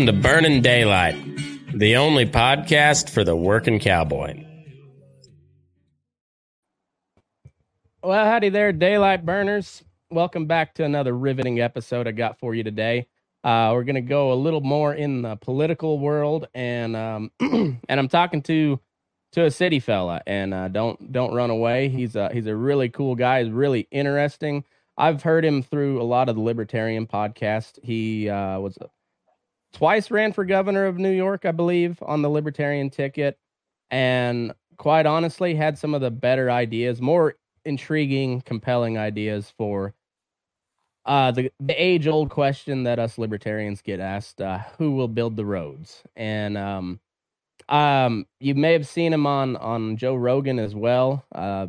Welcome to Burning Daylight, the only podcast for the working cowboy. Well, howdy there, daylight burners. Welcome back to another riveting episode I got for you today. Uh, we're gonna go a little more in the political world, and um, and I'm talking to to a city fella, and uh, don't don't run away. He's a he's a really cool guy. He's really interesting. I've heard him through a lot of the Libertarian podcast. He uh, was twice ran for governor of New York, I believe, on the Libertarian ticket, and quite honestly, had some of the better ideas, more intriguing, compelling ideas for uh, the the age old question that us libertarians get asked: uh, Who will build the roads? And um, um, you may have seen him on on Joe Rogan as well. Uh,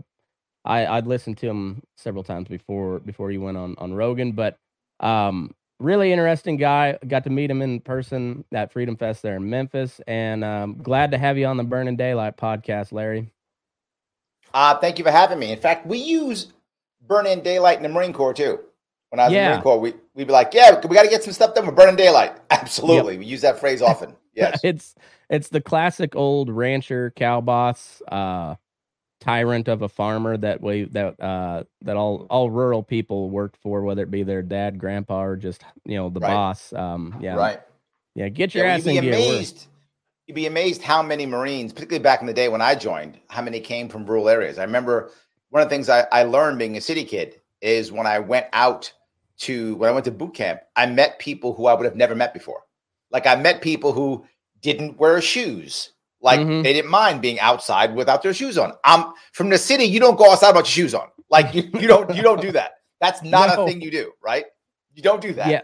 I I'd listened to him several times before before he went on on Rogan, but um, really interesting guy. Got to meet him in person at Freedom Fest there in Memphis, and um, glad to have you on the Burning Daylight podcast, Larry. Uh, thank you for having me. In fact, we use burning daylight in the Marine Corps too. When I was in the Marine Corps, we, we'd be like, yeah, we got to get some stuff done. We're burning daylight. Absolutely. We use that phrase often. Yes. it's it's the classic old rancher cow boss uh tyrant of a farmer that we that uh that all all rural people worked for whether it be their dad grandpa or just you know the Right. boss um yeah Right. yeah get your Yeah, ass you'd be amazed. You'd be amazed how many Marines, particularly back in the day when I joined, how many came from rural areas. I remember one of the things I, I learned being a city kid is when I went out to when I went to boot camp, I met people who I would have never met before. Like I met people who didn't wear shoes. Like Mhm. they didn't mind being outside without their shoes on. I'm from the city. You don't go outside without your shoes on. Like you, you don't you don't do that. That's not No. a thing you do, right? You don't do that. Yeah.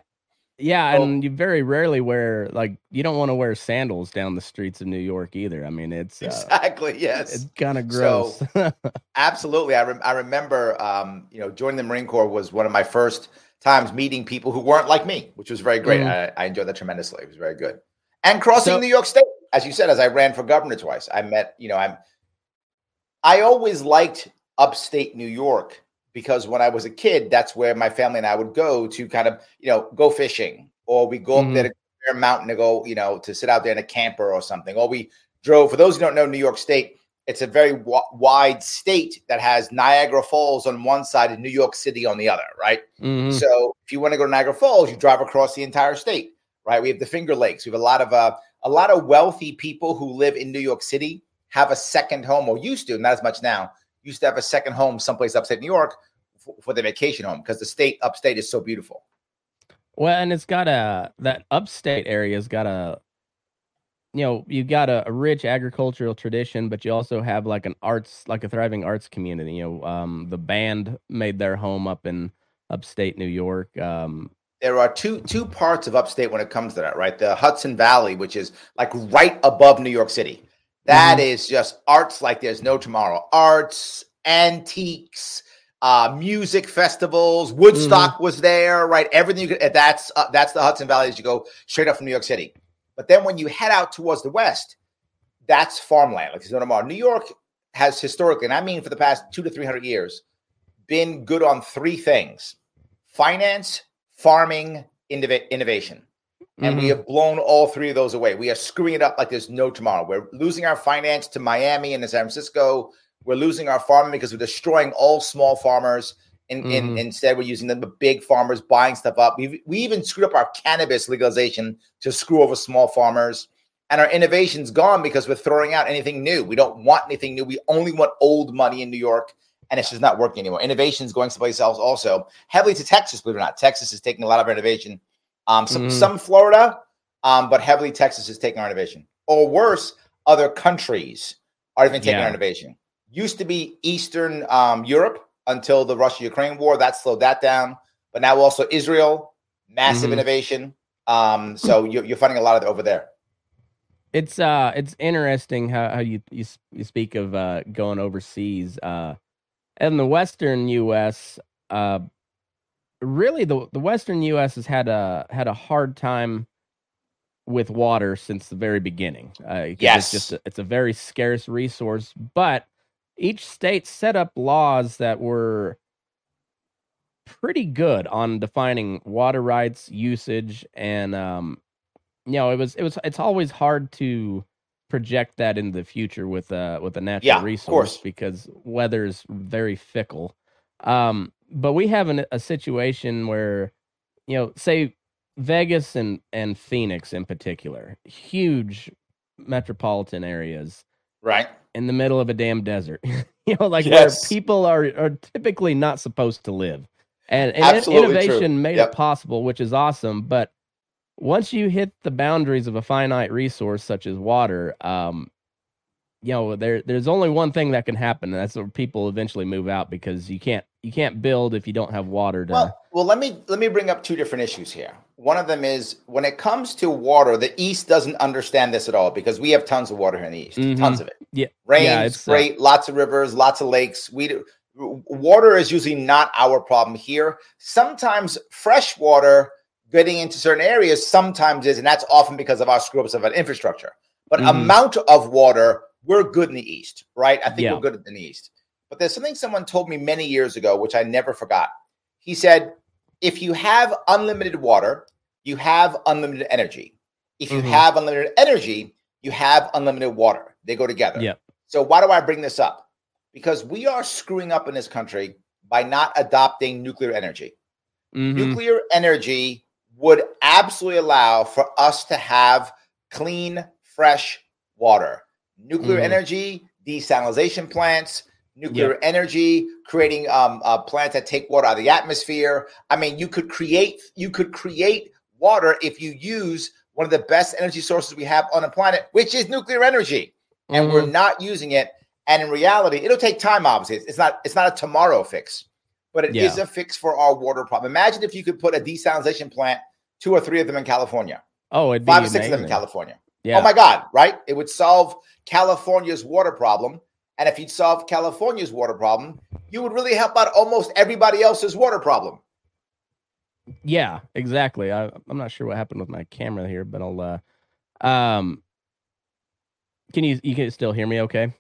yeah So- and you very rarely wear like you don't want to wear sandals down the streets of new york either i mean it's uh, Exactly. Yes. it's kind of So- gross Absolutely. I, rem- I remember, um, you know, joining the Marine Corps was one of my first times meeting people who weren't like me, which was very great. Mhm. I, I enjoyed that tremendously. It was very good. And crossing So- New York State, as you said, as I ran for governor twice, I met, you know, I'm, I always liked upstate New York because when I was a kid, that's where my family and I would go to kind of, you know, go fishing or we go Mhm. up there to Bear Mountain to go, you know, to sit out there in a camper or something. Or we drove, for those who don't know New York State, it's a very w- wide state that has Niagara Falls on one side and New York City on the other, right? Mhm. So if you want to go to Niagara Falls, you drive across the entire state, right? We have the Finger Lakes. We have a lot of uh, a lot of wealthy people who live in New York City have a second home, or used to, not as much now. Used to have a second home someplace upstate New York for, for their vacation home because the state upstate is so beautiful. Well, and it's got a that upstate area's got a you know, you've got a, a rich agricultural tradition, but you also have like an arts like a thriving arts community. You know, um the band made their home up in upstate New York. Um there are two two parts of upstate when it comes to that, right? The Hudson Valley, which is like right above New York City. That is just arts like there's no tomorrow. Arts, antiques, uh, music festivals. Woodstock was there, right? Everything you could. That's uh, that's the Hudson Valley as you go straight up from New York City. But then when you head out towards the west, that's farmland. Like there's no tomorrow. New York has historically, and I mean for the past two to three hundred years, been good on three things: finance, farming, innov- innovation. And we mhm. have blown all three of those away. We are screwing it up like there's no tomorrow. We're losing our finance to Miami and to San Francisco. We're losing our farming because we're destroying all small farmers. In, in, Mhm. instead, we're using the big farmers buying stuff up. We we even screwed up our cannabis legalization to screw over small farmers. And our innovation's gone because we're throwing out anything new. We don't want anything new. We only want old money in New York, and it's just not working anymore. Innovation is going someplace else also, heavily to Texas, believe it or not. Texas is taking a lot of innovation. Um, some Mhm. some Florida, um, but heavily Texas is taking our innovation. Or worse, other countries are even taking Yeah. our innovation. Used to be Eastern um, Europe until the Russia Ukraine war. That slowed that down. But now also Israel, massive Mhm. innovation. Um, so you're, you're finding a lot of it over there. It's uh, it's interesting how, how you, you you speak of uh going overseas. Uh, in the Western U.S., uh, really the the Western U.S. has had a had a hard time with water since the very beginning. Uh, yes, it's just a, it's a very scarce resource, but each state set up laws that were pretty good on defining water rights, usage, and um, you know, it was it was it's always hard to project that in the future with uh with a natural yeah, resource because weather is very fickle. Um, but we have an, a situation where, you know, say Vegas and and Phoenix in particular, huge metropolitan areas, right in the middle of a damn desert. you know, like yes. where people are are typically not supposed to live, and, and innovation true. made yep. it possible, which is awesome. But once you hit the boundaries of a finite resource such as water, um, you know, there there's only one thing that can happen, and that's where people eventually move out because you can't you can't build if you don't have water to. Well, well, let me let me bring up two different issues here. One of them is when it comes to water, the East doesn't understand this at all because we have tons of water here in the East, Mhm. tons of it. Yeah, Rain, Yeah, uh, great, lots of rivers, lots of lakes. We do, water is usually not our problem here. Sometimes fresh water getting into certain areas sometimes is, and that's often because of our screw ups of an infrastructure. But Mhm. amount of water, we're good in the East, right? I think Yeah. we're good in the East. But there's something someone told me many years ago, which I never forgot. He said, if you have unlimited water, you have unlimited energy. If you Mhm. have unlimited energy, you have unlimited water. They go together. Yep. So why do I bring this up? Because we are screwing up in this country by not adopting nuclear energy. Mhm. Nuclear energy would absolutely allow for us to have clean, fresh water. Nuclear Mhm. energy, desalination plants, nuclear energy, creating um, uh, plants that take water out of the atmosphere. I mean, you could create you could create water if you use one of the best energy sources we have on the planet, which is nuclear energy, and we're Mhm. not using it. And in reality, it'll take time. Obviously, it's not it's not a tomorrow fix, but it is Yeah. a fix for our water problem. Imagine if you could put a desalination plant, two or three of them in California, Oh, it'd be five or six of them in. California. Yeah. Oh my God, right? It would solve California's water problem. And if you'd solve California's water problem, you would really help out almost everybody else's water problem. Yeah, exactly. I, I'm not sure what happened with my camera here, but I'll. uh Um, can you you can still hear me? Okay.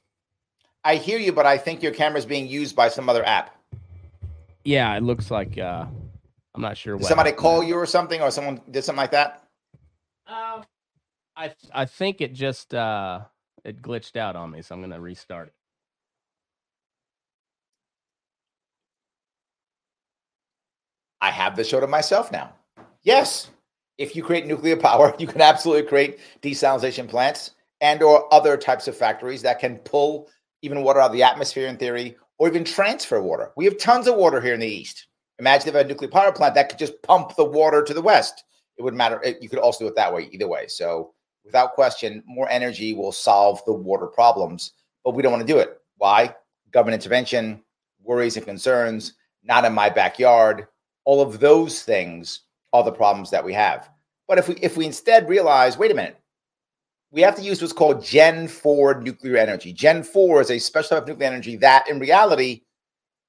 I hear you, but I think your camera's being used by some other app. Yeah, it looks like. uh I'm not sure. Did what somebody happened call there. you or something, or someone did something like that? Um, I I think it just uh it glitched out on me, so I'm gonna restart it. I have the show to myself now. Yes, if you create nuclear power, you can absolutely create desalination plants and or other types of factories that can pull even water out of the atmosphere in theory, or even transfer water. We have tons of water here in the east. Imagine if a nuclear power plant that could just pump the water to the west. It wouldn't matter. You could also do it that way, either way. So, without question, more energy will solve the water problems, but we don't want to do it. Why? Government intervention, worries and concerns, not in my backyard. All of those things are the problems that we have. But if we if we instead realize, wait a minute, we have to use what's called Gen 4 nuclear energy. Gen 4 is a special type of nuclear energy that in reality,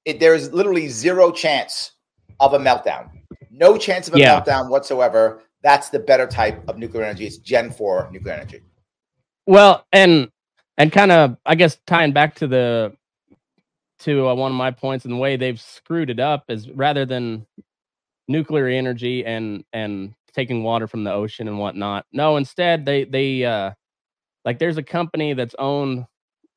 it, there is literally zero chance of a meltdown. No chance of a Yeah. meltdown whatsoever. That's the better type of nuclear energy. It's Gen 4 nuclear energy. Well, and and kind of I guess tying back to the to uh, one of my points and the way they've screwed it up is rather than nuclear energy and and taking water from the ocean and whatnot. No, instead they they uh like there's a company that's owned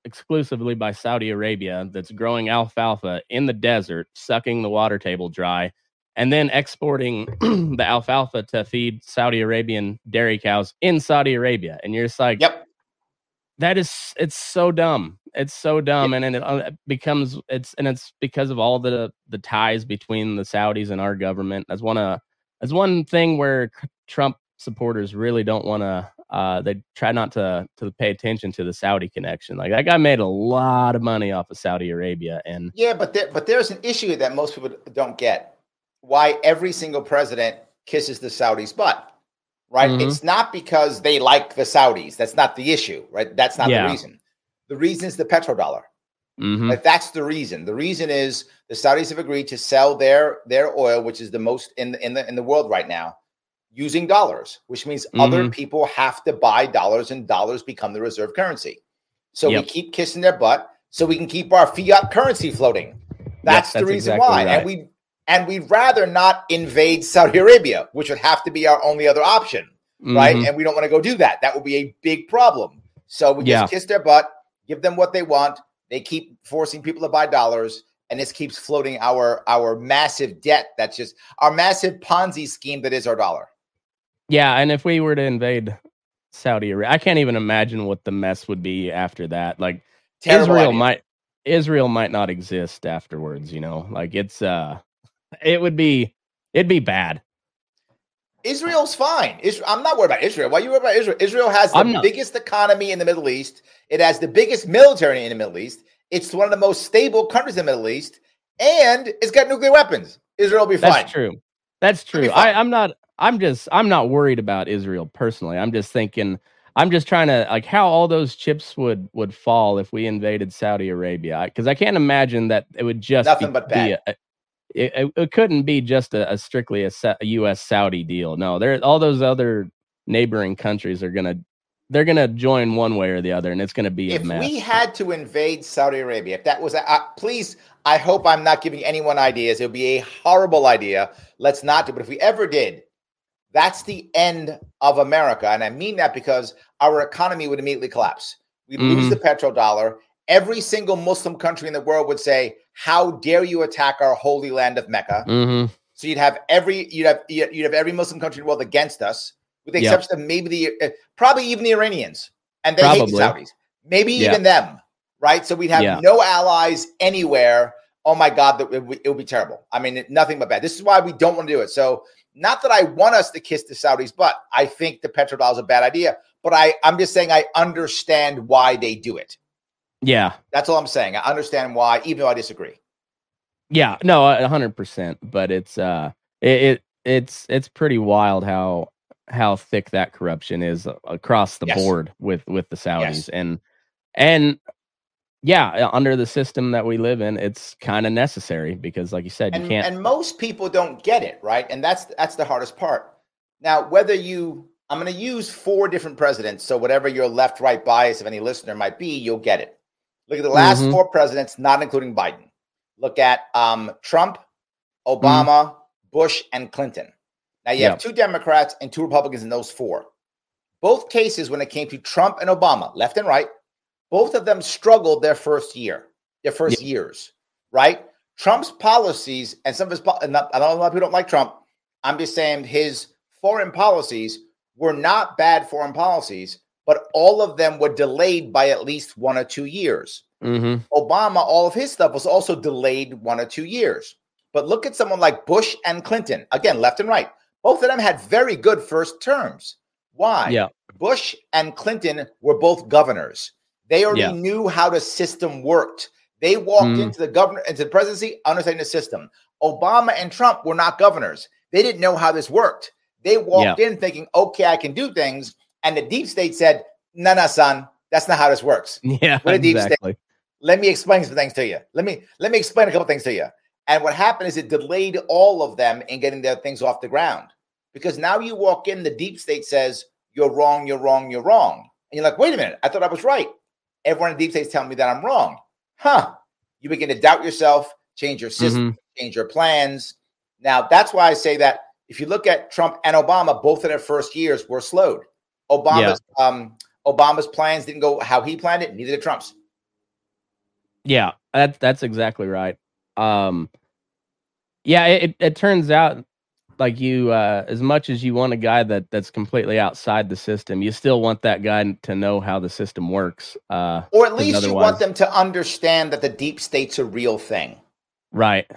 exclusively by Saudi Arabia that's growing alfalfa in the desert, sucking the water table dry, and then exporting the alfalfa to feed Saudi Arabian dairy cows in Saudi Arabia. And you're just like, Yep. that is it's so dumb it's so dumb and then it uh, becomes it's and it's because of all the the ties between the saudis and our government that's one of that's one thing where trump supporters really don't want to uh they try not to to pay attention to the saudi connection like that guy made a lot of money off of saudi arabia and Yeah, but there, but there's an issue that most people don't get. Why every single president kisses the Saudis' butt, right? Mhm. It's not because they like the Saudis. That's not the issue, right? That's not Yeah. the reason. The reason is the petrodollar. Mhm. Like that's the reason. The reason is the Saudis have agreed to sell their their oil, which is the most in the in the in the world right now, using dollars, which means other Mm-hmm. people have to buy dollars, and dollars become the reserve currency. So Yep. we keep kissing their butt, so we can keep our fiat currency floating. That's, the that's reason exactly why, right. and we and we'd rather not invade Saudi Arabia, which would have to be our only other option right? Mhm. And we don't want to go do that. That would be a big problem. So we Yeah. just kiss their butt, give them what they want. They keep forcing people to buy dollars, and this keeps floating our our massive debt. That's just our massive Ponzi scheme that is our dollar. Yeah, and if we were to invade Saudi Arabia, I can't even imagine what the mess would be after that. Like Terrible Israel idea. might Israel might not exist afterwards, you know. Like it's uh it would be it'd be bad. Israel's fine. Israel, I'm not worried about Israel. Why are you worried about Israel? Israel has the biggest economy in the Middle East. It has the biggest military in the Middle East. It's one of the most stable countries in the Middle East, and it's got nuclear weapons. Israel will be fine. That's true. That's true. I, I'm not I'm just I'm not worried about Israel personally. I'm just thinking I'm just trying to like how all those chips would would fall if we invaded Saudi Arabia because I can't imagine that it would just Nothing be, but be bad. a, it, it, couldn't be just a, a strictly a, Sa- a U.S. Saudi deal. No, there all those other neighboring countries are gonna they're gonna join one way or the other, and it's gonna be if a mess. we had to invade Saudi Arabia, if that was, uh, please, I hope I'm not giving anyone ideas. It would be a horrible idea. Let's not do. But if we ever did, that's the end of America, and I mean that because our economy would immediately collapse. We'd lose Mhm. the petrodollar. Every single Muslim country in the world would say, "How dare you attack our holy land of Mecca?" hmm So you'd have every you'd have you'd have every Muslim country in the world against us, with the Yeah. exception of maybe the uh, probably even the Iranians, and they hate the Saudis. Maybe Yeah. even them, right? So we'd have Yeah. no allies anywhere. Oh my God, that it, would- it would be terrible. I mean, nothing but bad. This is why we don't want to do it. So not that I want us to kiss the Saudis, but I think the petrodollar is a bad idea. But I I'm just saying I understand why they do it. Yeah, That's all I'm saying. I understand why, even though I disagree. Yeah, no, a hundred percent. But it's uh, it, it it's it's pretty wild how how thick that corruption is across the Yes. board with with the Saudis Yes. and and yeah, uh, under the system that we live in, it's kind of necessary because, like you said, you can't. and most people don't get it right and that's that's the hardest part now whether you i'm going to use four different presidents so whatever your left right bias of any listener might be you'll get it look at the last Mhm. four presidents not including biden. Look at um, trump obama bush and clinton. Now you have two democrats and two republicans in those four. Both cases when it came to trump and obama left and right both of them struggled their first year their first years right? Trump's policies and some of his, po- and I don't know a lot of people don't like Trump. I'm just saying his foreign policies were not bad foreign policies, but all of them were delayed by at least one or two years. hmm Obama, all of his stuff was also delayed one or two years. But look at someone like Bush and Clinton, again, left and right. Both of them had very good first terms. Why? Yeah, Bush and Clinton were both governors. They already Yeah. knew how the system worked. They walked Mm. into the governor into the presidency understanding the system. Obama and Trump were not governors. They didn't know how this worked. They walked in thinking, "Okay, I can do things," and the deep state said, "No, no, son, that's not how this works. yeah, What a deep state. exactly. Let me explain some things to you. Let me let me explain a couple things to you." And what happened is it delayed all of them in getting their things off the ground because now you walk in, the deep state says, "You're wrong. You're wrong. You're wrong," and you're like, "Wait a minute, I thought I was right." Everyone in the deep state is telling me that I'm wrong. Huh? You begin to doubt yourself, change your system, Mhm. change your plans. Now, that's why I say that if you look at Trump and Obama, both of their first years were slowed. Obama's um, Obama's plans didn't go how he planned it, neither did Trump's. Yeah, that that's exactly right. Um, yeah, it, it, it turns out like you, uh, as much as you want a guy that that's completely outside the system, you still want that guy to know how the system works. Uh, Or at least you want them to understand that the deep state's a real thing. right.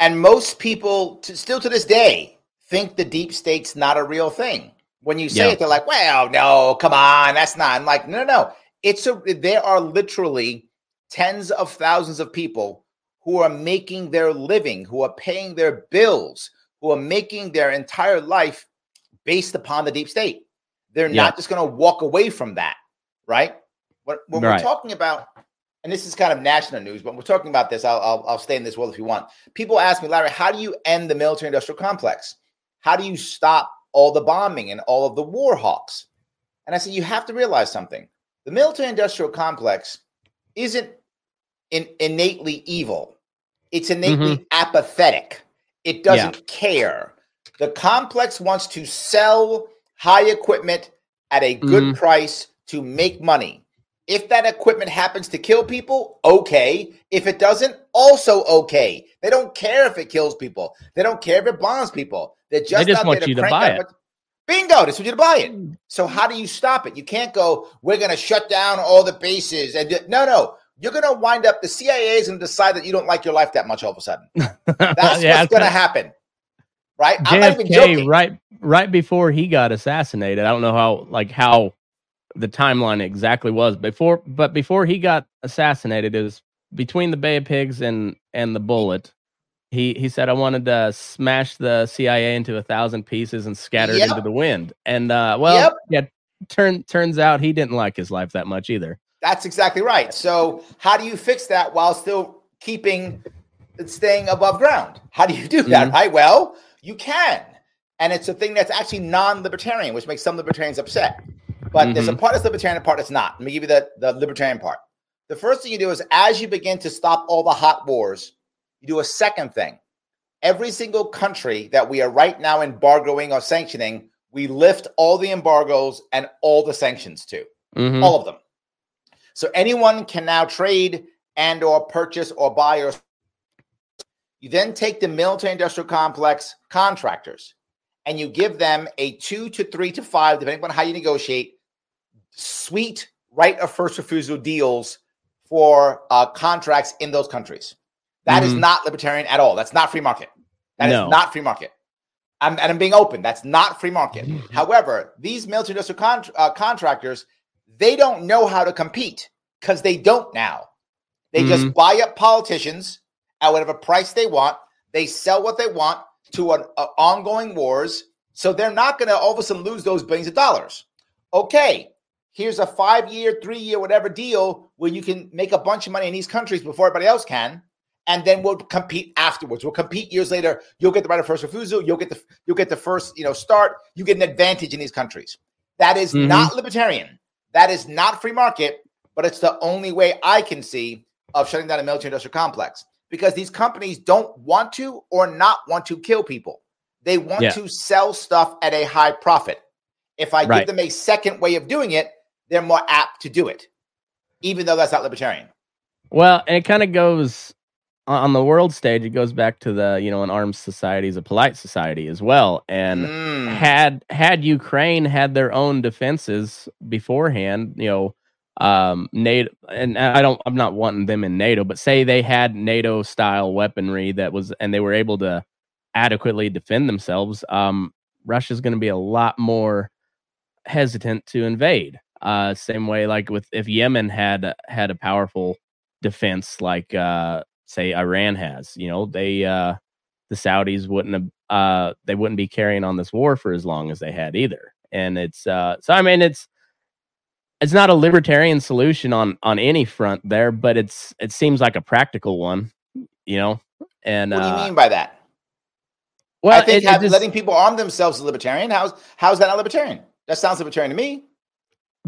And most people, to, still to this day, think the deep state's not a real thing. When you say Yeah. it, they're like, "Well, no, come on, that's not." I'm like, "No, no, no. It's a. There are literally tens of thousands of people who are making their living, who are paying their bills, who are making their entire life based upon the deep state. They're Yeah. not just going to walk away from that, right? When, when Right. we're talking about, and this is kind of national news, but we're talking about this. I'll, I'll, I'll stay in this world if you want. People ask me, Larry, how do you end the military industrial complex? How do you stop all the bombing and all of the war hawks? And I said, you have to realize something. The military industrial complex isn't in, innately evil, it's innately apathetic. It doesn't care. The complex wants to sell high equipment at a good Mhm. price to make money. If that equipment happens to kill people, okay. If it doesn't, also okay. They don't care if it kills people. They don't care if it bombs people. They're just, just out want there you to buy it. Bingo! They want you to buy it. Mm. So how do you stop it? You can't go. We're going to shut down all the bases and do-" no, no. You're going to wind up. The CIA is going to decide that you don't like your life that much all of a sudden. That's Yeah, what's going to happen, right? I'm not even JFK joking. right right before he got assassinated. I don't know how like how the timeline exactly was before, but before he got assassinated, is between the Bay of Pigs and and the bullet. He he said I wanted to smash the CIA into a thousand pieces and scatter it into the wind. And uh, well, Yep. yeah, turn turns out he didn't like his life that much either. That's exactly right. So how do you fix that while still keeping staying above ground? How do you do that? Mhm. Right. Well, you can, and it's a thing that's actually non-libertarian, which makes some libertarians upset. But there's a part that's libertarian, part that's not. Let me give you the, the libertarian part. The first thing you do is as you begin to stop all the hot wars, you do a second thing. Every single country that we are right now embargoing or sanctioning, we lift all the embargoes and all the sanctions to Mhm. all of them. So anyone can now trade and or purchase or buy or you then take the military industrial complex contractors and you give them a two to three to five, depending on how you negotiate, sweet right of first refusal deals for uh, contracts in those countries. That is Mhm. not libertarian at all. That's not free market. That is No. not free market. I'm, and I'm being open. That's not free market. However, these military industrial con- uh, contractors, they don't know how to compete because they don't now. They just buy up politicians at whatever price they want. They sell what they want to an uh, ongoing wars. So they're not going to all of a sudden lose those billions of dollars. Okay, here's a five year, three year, whatever deal where you can make a bunch of money in these countries before everybody else can. And then we'll compete afterwards. We'll compete years later. You'll get the right of first refusal. You'll get the you'll get the first you know start. You get an advantage in these countries. That is Mhm. not libertarian. That is not free market. But it's the only way I can see of shutting down a military industrial complex because these companies don't want to or not want to kill people. They want Yeah. to sell stuff at a high profit. If I Right. give them a second way of doing it, they're more apt to do it, even though that's not libertarian. Well, and it kind of goes on the world stage. It goes back to the you know an armed society is a polite society as well, and Mm. had had Ukraine had their own defenses beforehand, you know, um, NATO, and I don't, I'm not wanting them in NATO, but say they had NATO style weaponry that was, and they were able to adequately defend themselves, um, Russia's going to be a lot more hesitant to invade. Uh, same way, like with if Yemen had had a powerful defense, like uh, say Iran has, you know, they uh, the Saudis wouldn't have uh, they wouldn't be carrying on this war for as long as they had either. And it's uh, so I mean it's it's not a libertarian solution on on any front there, but it's it seems like a practical one, you know. And What do you uh, mean by that? well, I think it- it just- letting people arm themselves is libertarian. How's how's that not libertarian? That sounds libertarian to me.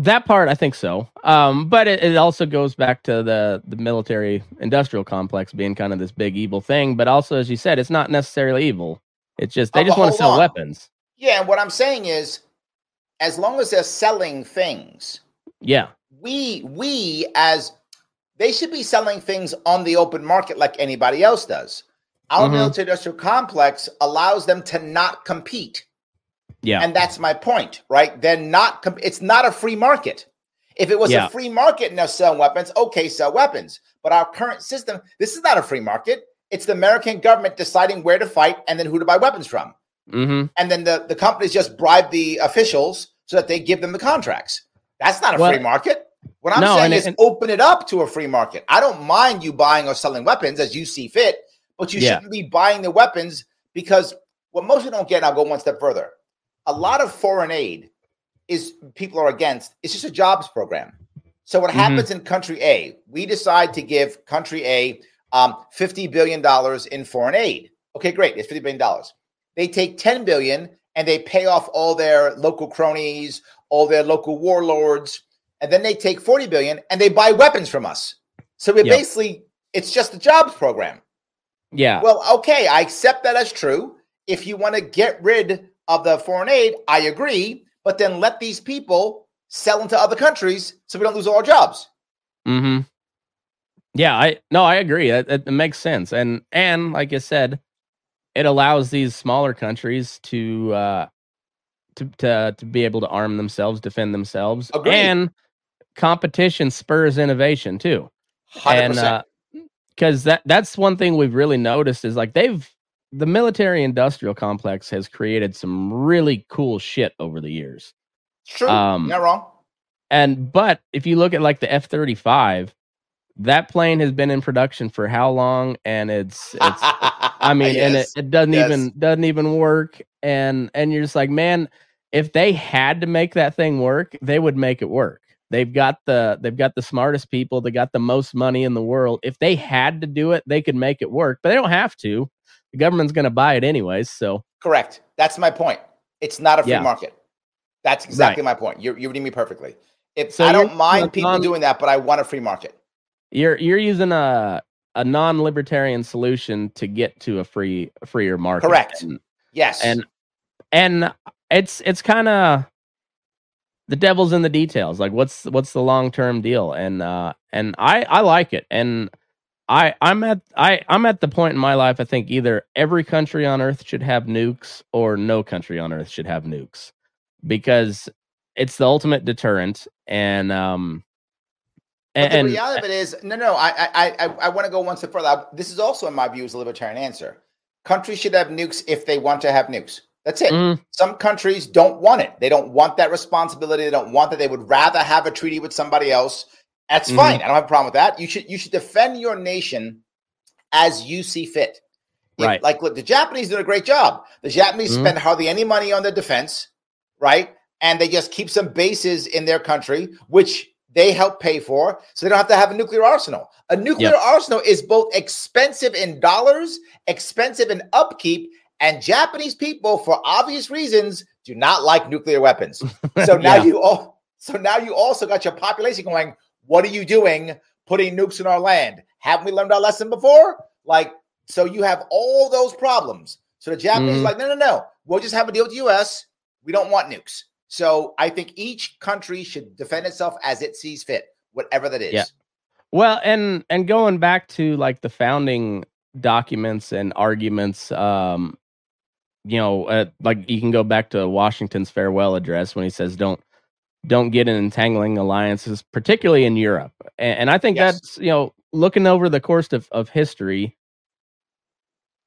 That part, I think so. Um, but it, it also goes back to the the military industrial complex being kind of this big evil thing. But also, as you said, it's not necessarily evil. It's just they Oh, just want to sell on. weapons. Yeah, and what I'm saying is, as long as they're selling things, Yeah, we we as they should be selling things on the open market like anybody else does. Our Mhm. military industrial complex allows them to not compete. Yeah, And that's my point, right? They're not, comp- it's not a free market. If it was Yeah. a free market and they're selling weapons, okay, sell weapons. But our current system, this is not a free market. It's the American government deciding where to fight and then who to buy weapons from. hmm And then the, the companies just bribe the officials so that they give them the contracts. That's not a Well, free market. What I'm no, saying is open it up to a free market. I don't mind you buying or selling weapons as you see fit, but you Yeah. shouldn't be buying the weapons because what most people don't get, and I'll go one step further. A lot of foreign aid is people are against. It's just a jobs program. So what Mhm. happens in country A? We decide to give country A um, fifty billion dollars in foreign aid. Okay, great. It's fifty billion dollars. They take ten billion and they pay off all their local cronies, all their local warlords, and then they take forty billion and they buy weapons from us. So we Yep. basically it's just a jobs program. Yeah. Well, okay, I accept that as true. If you want to get rid of the foreign aid, I agree. But then let these people sell into other countries so we don't lose all our jobs. Mm-hmm. Yeah, I no, I agree. It, it makes sense, and and like I said, it allows these smaller countries to uh to to to be able to arm themselves, defend themselves, Agreed. and competition spurs innovation too. 100%. And uh, because that that's one thing we've really noticed is like they've the military industrial complex has created some really cool shit over the years. true. um, not wrong. And but if you look at like the F thirty five, that plane has been in production for how long? And it's it's I mean, and it, it doesn't Yes. even doesn't even work. And and you're just like, man, if they had to make that thing work, they would make it work. They've got the they've got the smartest people, they got the most money in the world. If they had to do it, they could make it work, but they don't have to. The government's going to buy it anyways. So Correct. That's my point. It's not a free Yeah. market. That's exactly my point. You're, you're reading me perfectly. If So I don't mind people non- doing that, but I want a free market. you're you're using a a non-libertarian solution to get to a free freer market. Correct. And Yes. and and it's it's kind of the devil's in the details like what's what's the long-term deal and uh and i i like it and i i'm at i i'm at the point in my life i think either every country on earth should have nukes or no country on earth should have nukes because it's the ultimate deterrent and um But and, the reality of it is, no, no. I, I, I, I want to go one step further. This is also, in my view, is a libertarian answer. Countries should have nukes if they want to have nukes. That's it. Mm, Some countries don't want it. They don't want that responsibility. They don't want that. They would rather have a treaty with somebody else. That's Mhm. fine. I don't have a problem with that. You should you should defend your nation as you see fit. Right. Like look, the Japanese did a great job. The Japanese Mhm. spend hardly any money on their defense, right? And they just keep some bases in their country, which they help pay for, so they don't have to have a nuclear arsenal. A nuclear arsenal is both expensive in dollars, expensive in upkeep, and Japanese people, for obvious reasons, do not like nuclear weapons. So now Yeah. you all, so now you also got your population going. What are you doing, putting nukes in our land? Haven't we learned our lesson before? Like, so you have all those problems. So the Japanese Mhm. are like, no, no, no. We'll just have a deal with the U.S. We don't want nukes. So I think each country should defend itself as it sees fit, whatever that is. Yeah. Well, and and going back to like the founding documents and arguments, um, you know, uh, like you can go back to Washington's farewell address when he says, "Don't don't get in entangling alliances, particularly in Europe." And, and I think Yes. that's you know, looking over the course of of history,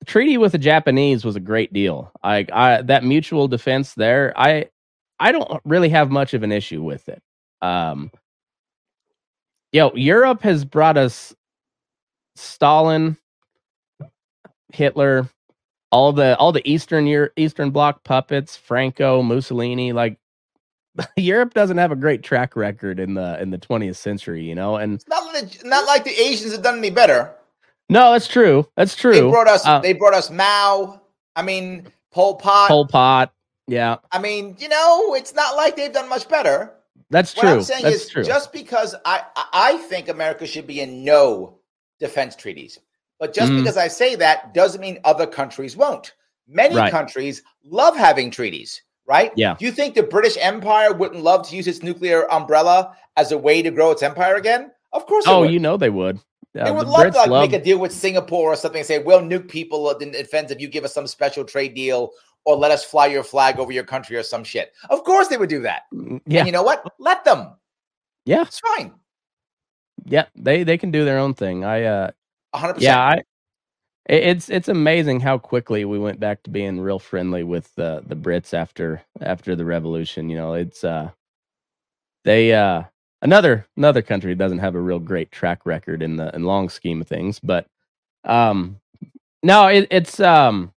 the treaty with the Japanese was a great deal. I, I that mutual defense there, I I don't really have much of an issue with it. Um, yo, Europe has brought us Stalin, Hitler, all the all the Eastern Eastern Bloc puppets, Franco, Mussolini. Like Europe doesn't have a great track record in the in the 20th century, you know. And It's not like, not like the Asians have done any better. no, that's true. That's true. They brought us. Uh, they brought us Mao. I mean, Pol Pot. Pol Pot. Yeah, I mean, you know, it's not like they've done much better. that's What true. I'm saying that's is, true. just because I I think America should be in no defense treaties, but just Mhm. because I say that doesn't mean other countries won't. Many Right. countries love having treaties, right? Yeah. Do you think the British Empire wouldn't love to use its nuclear umbrella as a way to grow its empire again? Of course. oh, would. you know they would. Uh, They would the love Brits to like love- make a deal with Singapore or something and say, we'll nuke people in defense if you give us some special trade deal or let us fly your flag over your country or some shit. Of course they would do that. Mm, yeah, And you know what? Let them. yeah, It's fine. yeah. They they can do their own thing. I uh, 100%. yeah, I. it- It's it's amazing how quickly we went back to being real friendly with the the Brits after after the revolution. You know, it's uh, they uh another another country doesn't have a real great track record in the in long scheme of things, but um, no, it, it's um,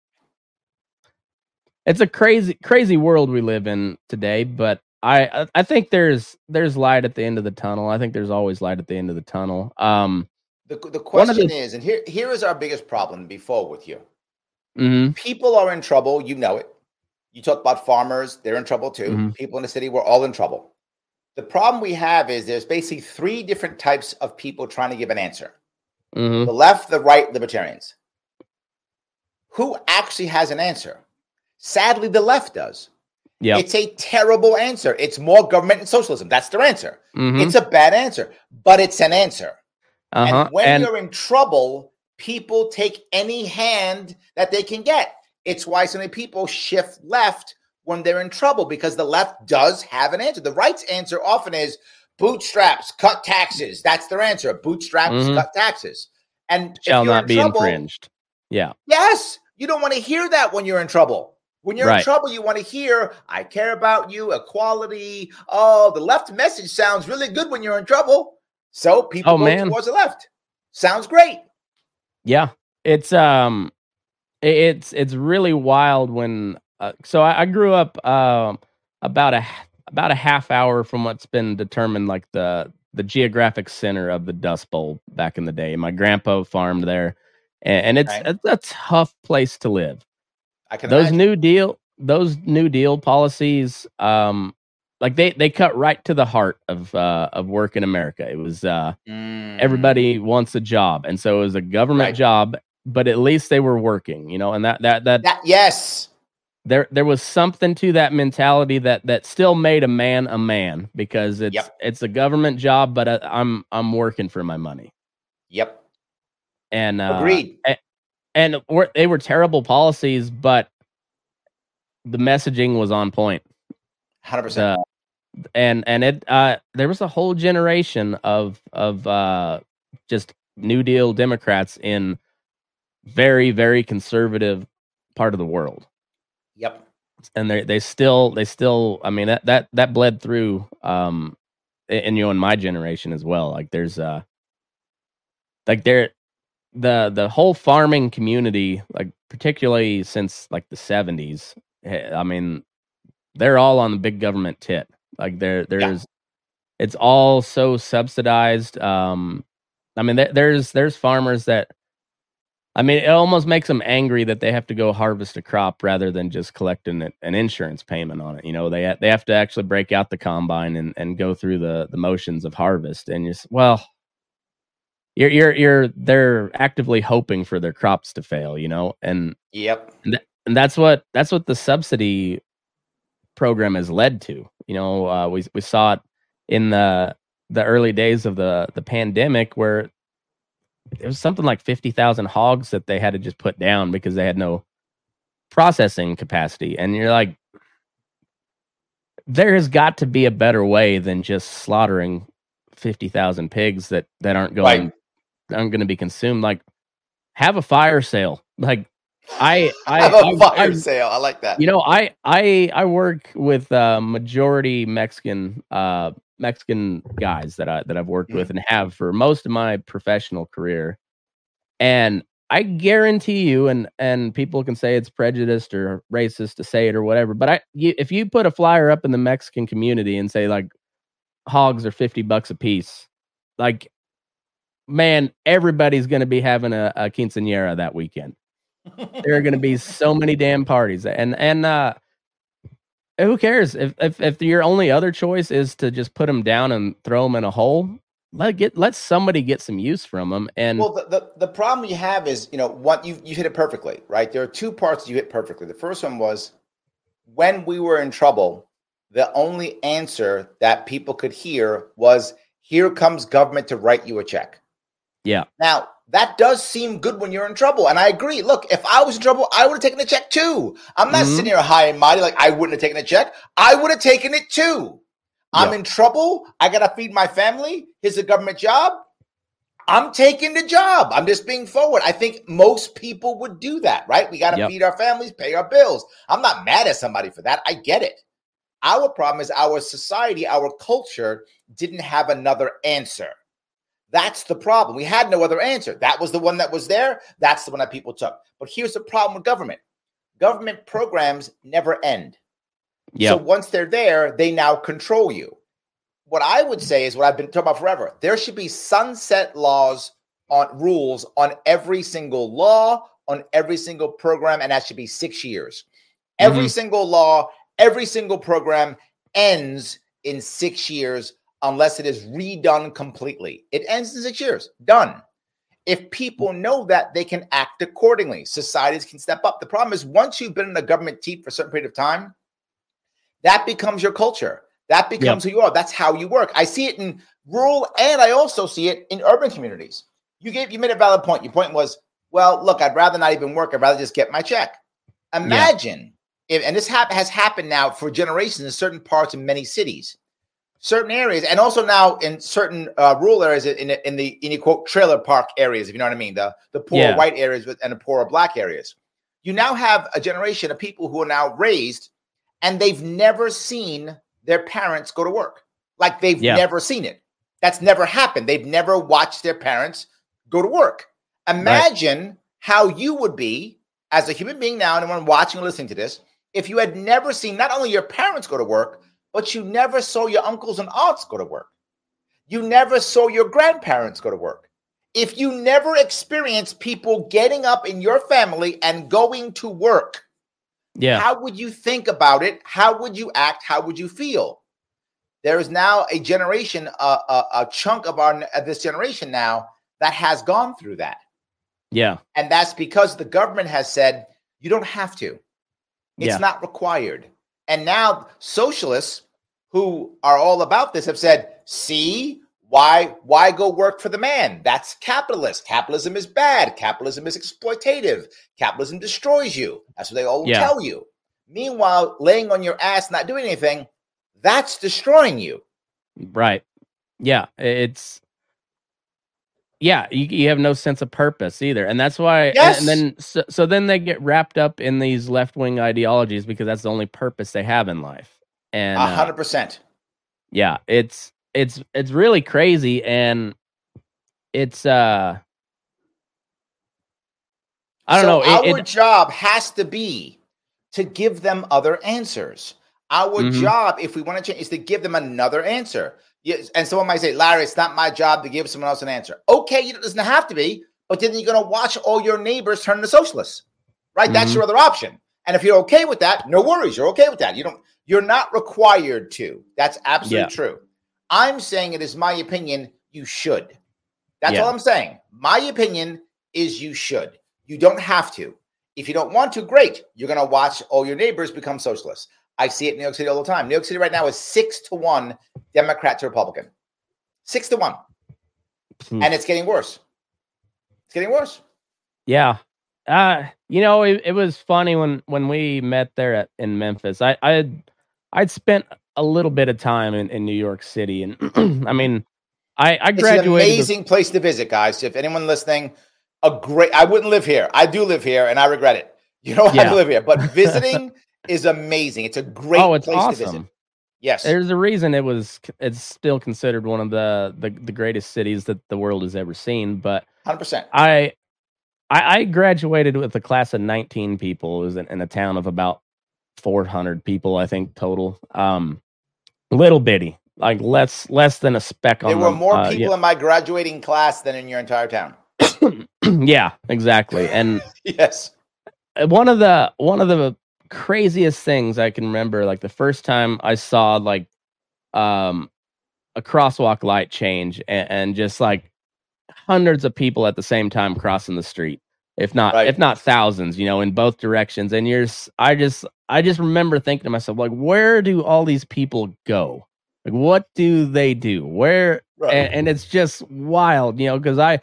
it's a crazy crazy world we live in today. But I I think there's there's light at the end of the tunnel. I think there's always light at the end of the tunnel. Um, the the question the, is, and here here is our biggest problem. Before with you, mm-hmm. people are in trouble. You know it. You talk about farmers; they're in trouble too. Mm-hmm. People in the city, we're all in trouble. The problem we have is there's basically three different types of people trying to give an answer. Mm-hmm. The left, the right, libertarians. Who actually has an answer? Sadly, the left does. Yeah. It's a terrible answer. It's more government and socialism. That's their answer. Mm-hmm. It's a bad answer, but it's an answer. Uh-huh. And when and- you're in trouble, people take any hand that they can get. It's why so many people shift left when they're in trouble because the left does have an answer. The right's answer often is bootstraps, cut taxes. That's their answer. Bootstraps, Mhm. cut taxes. And shall not be trouble- infringed. Yeah. Yes, you don't want to hear that when you're in trouble. When you're in trouble, you want to hear, I care about you, equality. Oh, the left message sounds really good when you're in trouble. So people Oh, go man. towards the left. Sounds great. Yeah, it's um, it's it's really wild when. Uh, so I, I grew up um about a about a half hour from what's been determined like the the geographic center of the Dust Bowl back in the day. My grandpa farmed there, and, and it's Right. it's a tough place to live. I can Those imagine. New Deal those New Deal policies, um, like they they cut right to the heart of uh of work in America. It was uh Mm. everybody wants a job and so it was a government Right. job but at least they were working you know and that that that that yes. there there was something to that mentality that that still made a man a man because it's Yep. it's a government job but uh, i'm i'm working for my money Yep. and uh Agreed. and were, they were terrible policies but the messaging was on point 100%. uh, and and it uh there was a whole generation of of uh just new deal democrats in very very conservative part of the world. Yep. and they they still they still i mean that that that bled through um and you know in my generation as well. Like there's uh like there the the whole farming community like particularly since like the 70s eh, i mean they're all on the big government tit like there there's it's all so subsidized um i mean there, there's there's farmers that I mean, it almost makes them angry that they have to go harvest a crop rather than just collecting an, an insurance payment on it. You know, they ha- they have to actually break out the combine and, and go through the, the motions of harvest. And just well, you're you're you're they're actively hoping for their crops to fail. You know, and Yep. and that's what that's what the subsidy program has led to. You know, uh, we we saw it in the the early days of the the pandemic where there was something like fifty thousand hogs that they had to just put down because they had no processing capacity, and you're like, there has got to be a better way than just slaughtering fifty thousand pigs that that aren't going Right. aren't going to be consumed. Like, have a fire sale. Like, I I Have a fire I- sale. I like that. you know, I I I work with uh, majority Mexican uh Mexican guys that I that I've worked with and have for most of my professional career. And I guarantee you and and people can say it's prejudiced or racist to say it or whatever, but I you, if you put a flyer up in the Mexican community and say like hogs are 50 bucks a piece, like man, everybody's going to be having a, a quinceañera that weekend there are going to be so many damn parties and and uh who cares if, if if your only other choice is to just put them down and throw them in a hole let get let somebody get some use from them and Well, the, the, the problem you have is, you know, what you you hit it perfectly, right? There are two parts you hit perfectly. The first one was when we were in trouble, the only answer that people could hear was, "Here comes government to write you a check." yeah Now that does seem good when you're in trouble, and I agree. Look, if I was in trouble, I would have taken a check too. I'm not Mhm. sitting here high and mighty like I wouldn't have taken a check. I would have taken it too. I'm Yeah. in trouble. I gotta feed my family. Here's a government job. I'm taking the job. I'm just being forward. I think most people would do that, right? We got to Yep. feed our families, pay our bills. I'm not mad at somebody for that. I get it. Our problem is our society, our culture didn't have another answer. That's the problem. We had no other answer. That was the one that was there. That's the one that people took. But here's the problem with government government programs never end. Yeah. So once they're there, they now control you. What I would say is what I've been talking about forever. There should be sunset laws on rules on every single law, on every single program, and that should be six years. Every Mhm. single law, every single program ends in six years unless it is redone completely. It ends in six years. Done. If people know that, they can act accordingly. Societies can step up. The problem is once you've been in a government seat for a certain period of time, that becomes your culture. That becomes who you are. That's how you work. I see it in rural and I also see it in urban communities. You gave you made a valid point. Your point was, well, look, I'd rather not even work. I'd rather just get my check. Imagine if, and this hap- has happened now for generations in certain parts of many cities, certain areas, and also now in certain uh, rural areas in, in the in the quote trailer park areas, if you know what I mean, the the poor Yeah. white areas with, and the poorer black areas. You now have a generation of people who are now raised, and they've never seen their parents go to work. Like they've Yeah. never seen it. That's never happened. They've never watched their parents go to work. Imagine how you would be as a human being now, and anyone watching or listening to this, if you had never seen not only your parents go to work, but you never saw your uncles and aunts go to work. You never saw your grandparents go to work. If you never experienced people getting up in your family and going to work, Yeah. how would you think about it? How would you act? How would you feel? There is now a generation, uh, a, a chunk of our of this generation now that has gone through that, Yeah. and that's because the government has said you don't have to. It's Yeah. not required. And now socialists who are all about this have said, "See, why why go work for the man? That's capitalist. Capitalism is bad. Capitalism is exploitative. Capitalism destroys you." That's what they all Yeah. tell you. Meanwhile, laying on your ass not doing anything, that's destroying you. Right. Yeah. It's yeah, you, you have no sense of purpose either. And that's why Yes. and then so, so then they get wrapped up in these left-wing ideologies because that's the only purpose they have in life. And A uh, hundred percent. yeah, it's it's it's really crazy and it's uh I don't So know. it- Our it- job has to be to give them other answers. Our Mhm. job, if we want to change, is to give them another answer. Yes, and someone might say, Larry, it's not my job to give someone else an answer. Okay, it doesn't have to be, but then you're going to watch all your neighbors turn to socialists, right? That's Mhm. your other option. And if you're okay with that, no worries. You're okay with that. You don't. You're not required to. That's absolutely Yeah. true. I'm saying it is my opinion. You should. That's Yeah. all I'm saying. My opinion is you should. You don't have to. If you don't want to, great. You're going to watch all your neighbors become socialists. I see it in New York City all the time. New York City right now is six to one Democrat to Republican. Six to one. Hmm. And it's getting worse. It's getting worse. Yeah. Uh, you know, it, it was funny when when we met there at in Memphis. I I had I'd spent a little bit of time in, in New York City and I mean I I It's an graduated with- amazing place to visit, guys. If anyone listening, a great I wouldn't live here. I do live here and I regret it. You know, I Yeah. live here, but visiting is amazing. It's a great Oh, it's place to visit. awesome. Yes. There's a reason it was it's still considered one of the, the the greatest cities that the world has ever seen, but 100%. I I, I graduated with a class of 19 people. It was in, in a town of about 400 people, I think total. Um, little bitty, like less less than a speck on. There were more uh, people in my graduating class than in your entire town. yeah. yeah, exactly. And Yes. one of the one of the craziest things I can remember, like the first time I saw like um a crosswalk light change and, and just like hundreds of people at the same time crossing the street if not Right. if not thousands you know in both directions and you're i just i just remember thinking to myself like where do all these people go like what do they do where Right. and, and it's just wild you know because i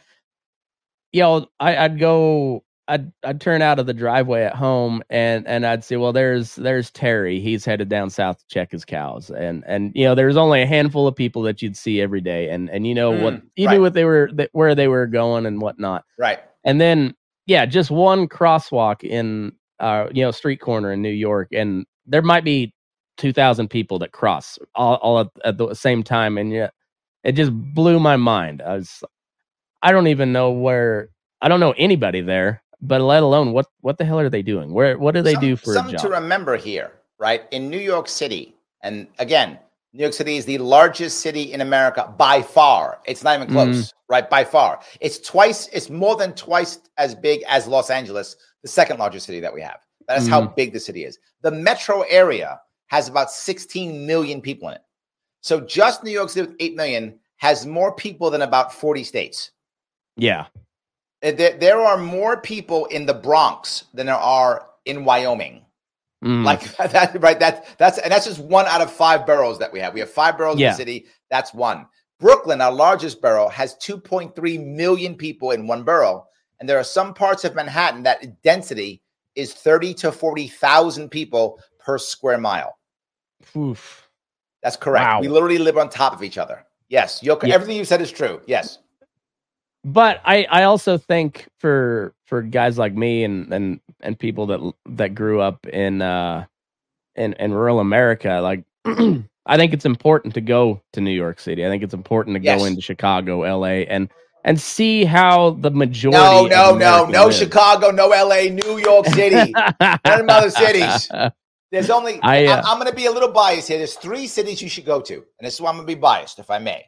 you know I, i'd go I'd, I'd turn out of the driveway at home and and i'd see well there's there's terry. He's headed down south to check his cows. And and you know there's only a handful of people that you'd see every day and and you know what Mm, you right. knew what they were where they were going and whatnot. Right. and then yeah just one crosswalk in uh you know street corner in new york and there might be 2000 people that cross all, all at, at the same time and yet it just blew my mind. I was i don't even know where i don't know anybody there but let alone what what the hell are they doing? Where what do they Some- do for something to remember here, right? In New York City, and again, New York City is the largest city in America by far. It's not even Mhm. close, right? By far, it's twice. It's more than twice as big as Los Angeles, the second largest city that we have. That is how big the city is. The metro area has about 16 million people in it. So just New York City with 8 million has more people than about 40 states. yeah. Uh, There, there are more people in the Bronx than there are in Wyoming. Mm. Like that, right? That that's and that's just one out of five boroughs that we have. We have five boroughs in the city. That's one. Brooklyn, our largest borough, has 2.3 million people in one borough, and there are some parts of Manhattan that density is 30 to 40,000 people per square mile. Oof. That's correct. Wow. We literally live on top of each other. Yes, you Yeah. everything you said is true. Yes. But I, I also think for for guys like me and and and people that that grew up in uh in in rural America, like I think it's important to go to New York City. I think it's important to go into Chicago, LA, and and see how the majority. No, no, no, no live. Chicago, no LA, New York City. None of other cities. There's only I, uh, am going to be a little biased here. There's three cities you should go to, and this is why I'm going to be biased, if I may,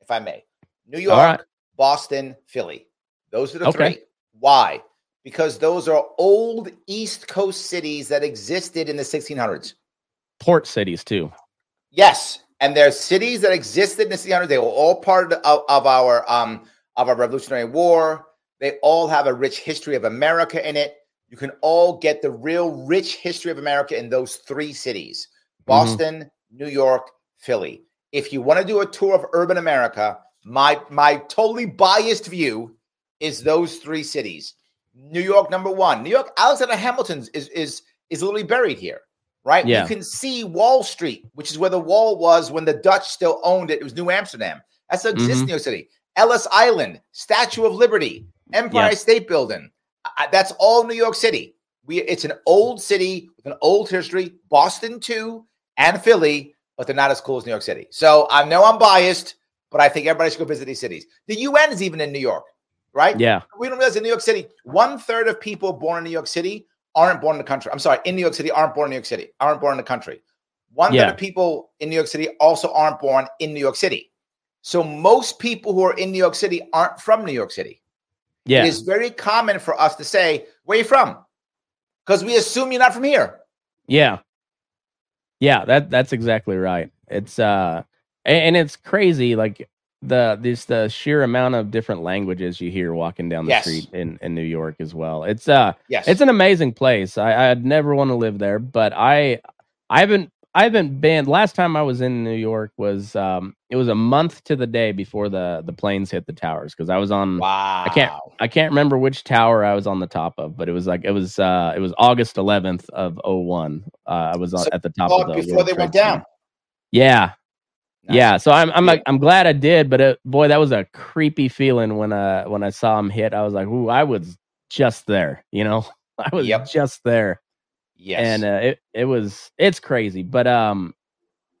if I may. New York, right. Boston, Philly. Those are the Okay. three. Why? Because those are old East Coast cities that existed in the 1600s. Port cities too. Yes, and there's cities that existed in the 1600s. They were all part of, of our um of our Revolutionary War. They all have a rich history of America in it. You can all get the real rich history of America in those three cities: Boston, New York, Philly. If you want to do a tour of urban America, my my totally biased view is those three cities. New York, number one. New York, Alexander Hamilton's is is is literally buried here, right? Yeah. You can see Wall Street, which is where the wall was when the Dutch still owned it. It was New Amsterdam. That still exists mm-hmm. in New York City. Ellis Island, Statue of Liberty, Empire Yeah. State Building. I- that's all New York City. We it's an old city with an old history. Boston too, and Philly, but they're not as cool as New York City. So I know I'm biased, but I think everybody should go visit these cities. The UN is even in New York, right? Yeah. We don't realize in New York City, one third of people born in New York City aren't born in the country. I'm sorry, in New York City aren't born in New York City, aren't born in the country. One third Yeah. of people in New York City also aren't born in New York City. So most people who are in New York City aren't from New York City. Yeah. It is very common for us to say, "Where are you from?" Because we assume you're not from here. Yeah. Yeah, that that's exactly right. It's uh a- and, it's crazy like the this the sheer amount of different languages you hear walking down the Yes. street in in New York as well. It's uh Yes, it's an amazing place. I I'd never want to live there, but I I haven't I haven't been last time I was in New York was um it was a month to the day before the the planes hit the towers because I was on wow. I can't I can't remember which tower I was on the top of, but it was like it was uh it was August 11th of 01. Uh, I was on, So at the top of the before World they Trade went down. Center. Yeah, Yeah. So I'm I'm Yeah. I'm glad I did, but it, boy, that was a creepy feeling when uh when I saw him hit. I was like, ooh, I was just there, you know, I was Yep. just there, Yes. and uh, it it was it's crazy, but um.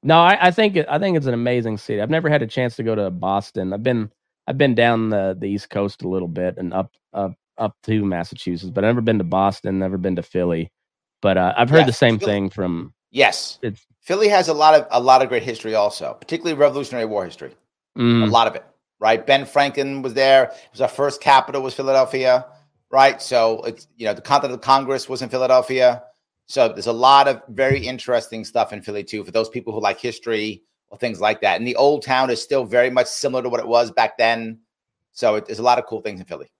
No, I, I think I think it's an amazing city. I've never had a chance to go to Boston. I've been I've been down the, the East Coast a little bit and up up up to Massachusetts, but I've never been to Boston, never been to Philly. But uh, I've heard Yeah, the same Philly- thing from yes. it's Philly has a lot of a lot of great history, also, particularly Revolutionary War history. a mm, lot of it, right? Ben Franklin was there. It was our first capital was Philadelphia, right? So it's you know the Continental Congress was in Philadelphia. So there's a lot of very interesting stuff in Philly too for those people who like history or things like that. And the old town is still very much similar to what it was back then. So it, there's a lot of cool things in Philly.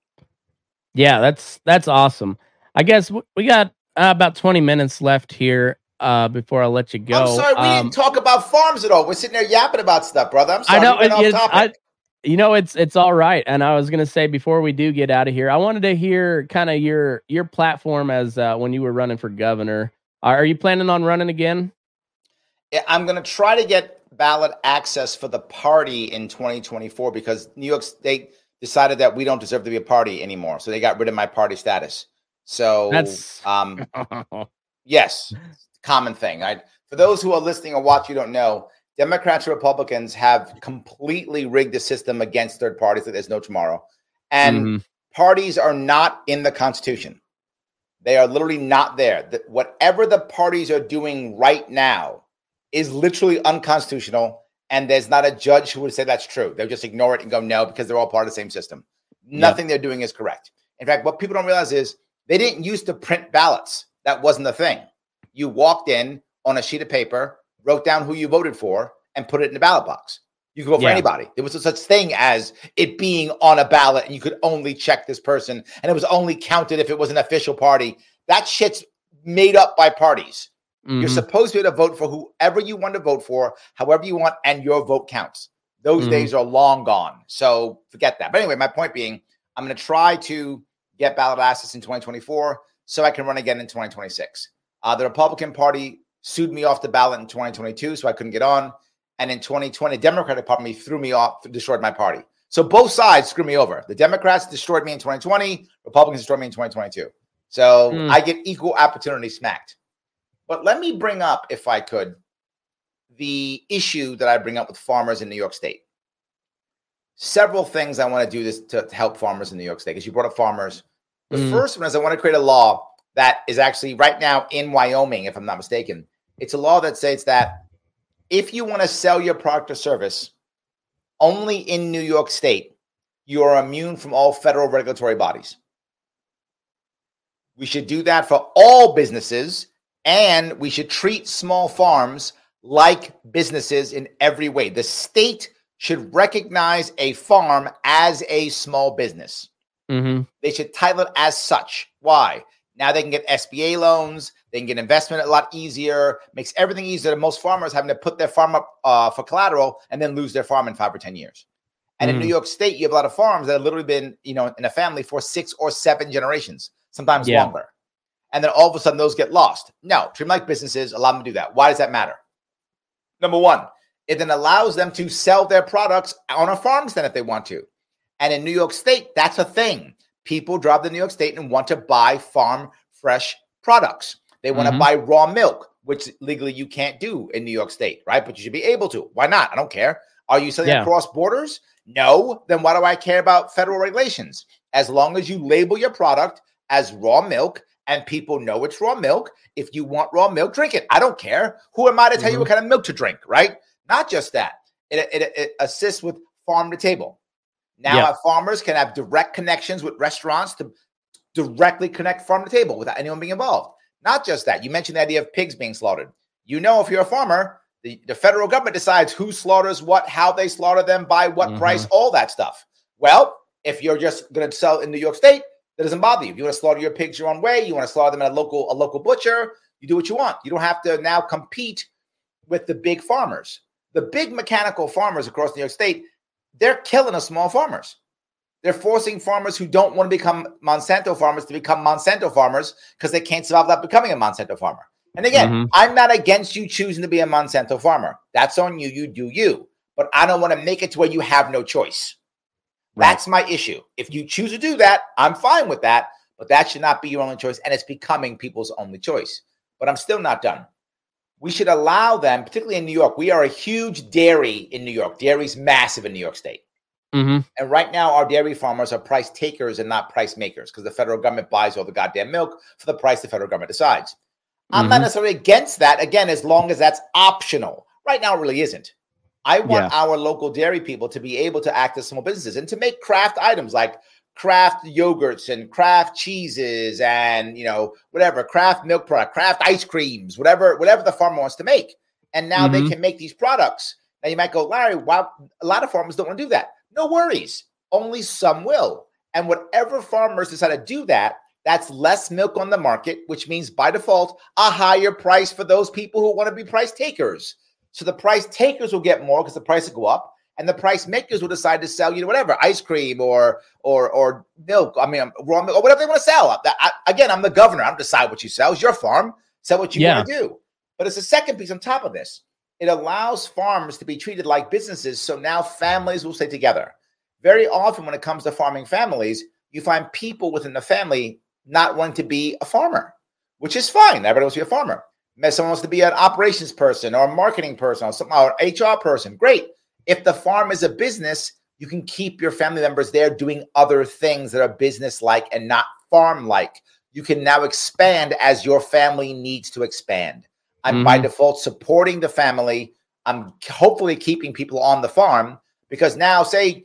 yeah, that's that's awesome. I guess we got uh, about 20 minutes left here uh, before I let you go. I'm sorry, we Um, didn't talk about farms at all. We're sitting there yapping about stuff, brother. I'm sorry. I know it- it-. I, you know it's it's all right. And I was gonna say before we do get out of here, I wanted to hear kind of your your platform as uh, when you were running for governor. Are, are you planning on running again? Yeah, I'm going to try to get ballot access for the party in 2024 because New York State decided that we don't deserve to be a party anymore. So they got rid of my party status. So That's- um, yes, common thing. I, for those who are listening or watch, you don't know, Democrats and Republicans have completely rigged the system against third parties that there's no tomorrow. And Mhm. parties are not in the Constitution. They are literally not there. The, whatever the parties are doing right now is literally unconstitutional. And there's not a judge who would say that's true. They'll just ignore it and go, no, because they're all part of the same system. Nothing they're doing is correct. In fact, what people don't realize is they didn't used to print ballots. That wasn't the thing. You walked in on a sheet of paper, wrote down who you voted for, and put it in the ballot box. You could vote for anybody. There was no such thing as it being on a ballot and you could only check this person and it was only counted if it was an official party. That shit's made up by parties. You're Mhm. supposed to be able to vote for whoever you want to vote for, however you want, and your vote counts. Those Mhm. days are long gone. So forget that. But anyway, my point being, I'm going to try to get ballot access in 2024 so I can run again in 2026. Uh, the Republican Party sued me off the ballot in 2022, so I couldn't get on. And in 2020, Democratic Party threw me off, destroyed my party. So both sides screwed me over. The Democrats destroyed me in 2020, Republicans destroyed me in 2022. So Hmm. I get equal opportunity smacked. But let me bring up, if I could, the issue that I bring up with farmers in New York State. Several things I want to do this to, to help farmers in New York State. Because you brought up farmers. The Mm. first one is I want to create a law that is actually right now in Wyoming, if I'm not mistaken. It's a law that states that if you want to sell your product or service only in New York State, you are immune from all federal regulatory bodies. We should do that for all businesses, and we should treat small farms like businesses in every way. The state should recognize a farm as a small business. Mhm. They should title it as such. Why? Now they can get SBA loans. They can get investment a lot easier. Makes everything easier. than Most farmers having to put their farm up uh, for collateral and then lose their farm in five or ten years. And in Mm. New York State, you have a lot of farms that have literally been, you know, in a family for six or seven generations, sometimes Yeah. longer. And then all of a sudden, those get lost. No, treat them like businesses. Allow them to do that. Why does that matter? Number one, it then allows them to sell their products on a farm stand if they want to. And in New York State, that's a thing. People drive to New York State and want to buy farm fresh products. They want to Mhm. buy raw milk, which legally you can't do in New York State, right? But you should be able to. Why not? I don't care. Are you selling Yeah. across borders? No. Then why do I care about federal regulations? As long as you label your product as raw milk and people know it's raw milk, if you want raw milk, drink it. I don't care. Who am I to tell you what kind of milk to drink, right? Not just that. It, it, it assists with farm to table. Now, Yeah. farmers can have direct connections with restaurants to directly connect farm to table without anyone being involved. Not just that. You mentioned the idea of pigs being slaughtered. You know, if you're a farmer, the, the federal government decides who slaughters what, how they slaughter them, by what Mhm. price, all that stuff. Well, if you're just going to sell in New York State, that doesn't bother you. If you want to slaughter your pigs your own way, you want to slaughter them at a local a local butcher, you do what you want. You don't have to now compete with the big farmers. The big mechanical farmers across New York State, they're killing the small farmers. They're forcing farmers who don't want to become Monsanto farmers to become Monsanto farmers because they can't survive without becoming a Monsanto farmer. And again, Mhm. I'm not against you choosing to be a Monsanto farmer. That's on you. You do you. But I don't want to make it to where you have no choice. Right. That's my issue. If you choose to do that, I'm fine with that. But that should not be your only choice. And it's becoming people's only choice. But I'm still not done. We should allow them, particularly in New York. We are a huge dairy in New York. Dairy's massive in New York State. Mhm. And right now, our dairy farmers are price takers and not price makers because the federal government buys all the goddamn milk for the price the federal government decides. I'm not Mhm. necessarily against that, again, as long as that's optional. Right now, it really isn't. I want our local dairy people to be able to act as small businesses and to make craft items like craft yogurts and craft cheeses and you know whatever craft milk product craft ice creams whatever whatever the farmer wants to make. And now they Mhm. can make these products. Now you might go larry wow a lot of farmers don't want to do that. No worries. Only some will. And whatever farmers decide to do that that's less milk on the market which means by default a higher price for those people who want to be price takers. So the price takers will get more because the price will go up and the price makers will decide to sell you know, whatever ice cream or or or milk. I mean, raw milk or whatever they want to sell. I, I, again, I'm the governor. I don't decide what you sell. It's your farm. Sell what you Yeah. want to do. But it's a second piece on top of this. It allows farms to be treated like businesses. So now families will stay together. Very often, when it comes to farming families, you find people within the family not wanting to be a farmer, which is fine. Everybody wants to be a farmer. Maybe Someone wants to be an operations person or a marketing person or something or an HR person. Great. If the farm is a business, you can keep your family members there doing other things that are business like and not farm like. You can now expand as your family needs to expand. I'm mm-hmm. by default supporting the family. I'm hopefully keeping people on the farm because now, say,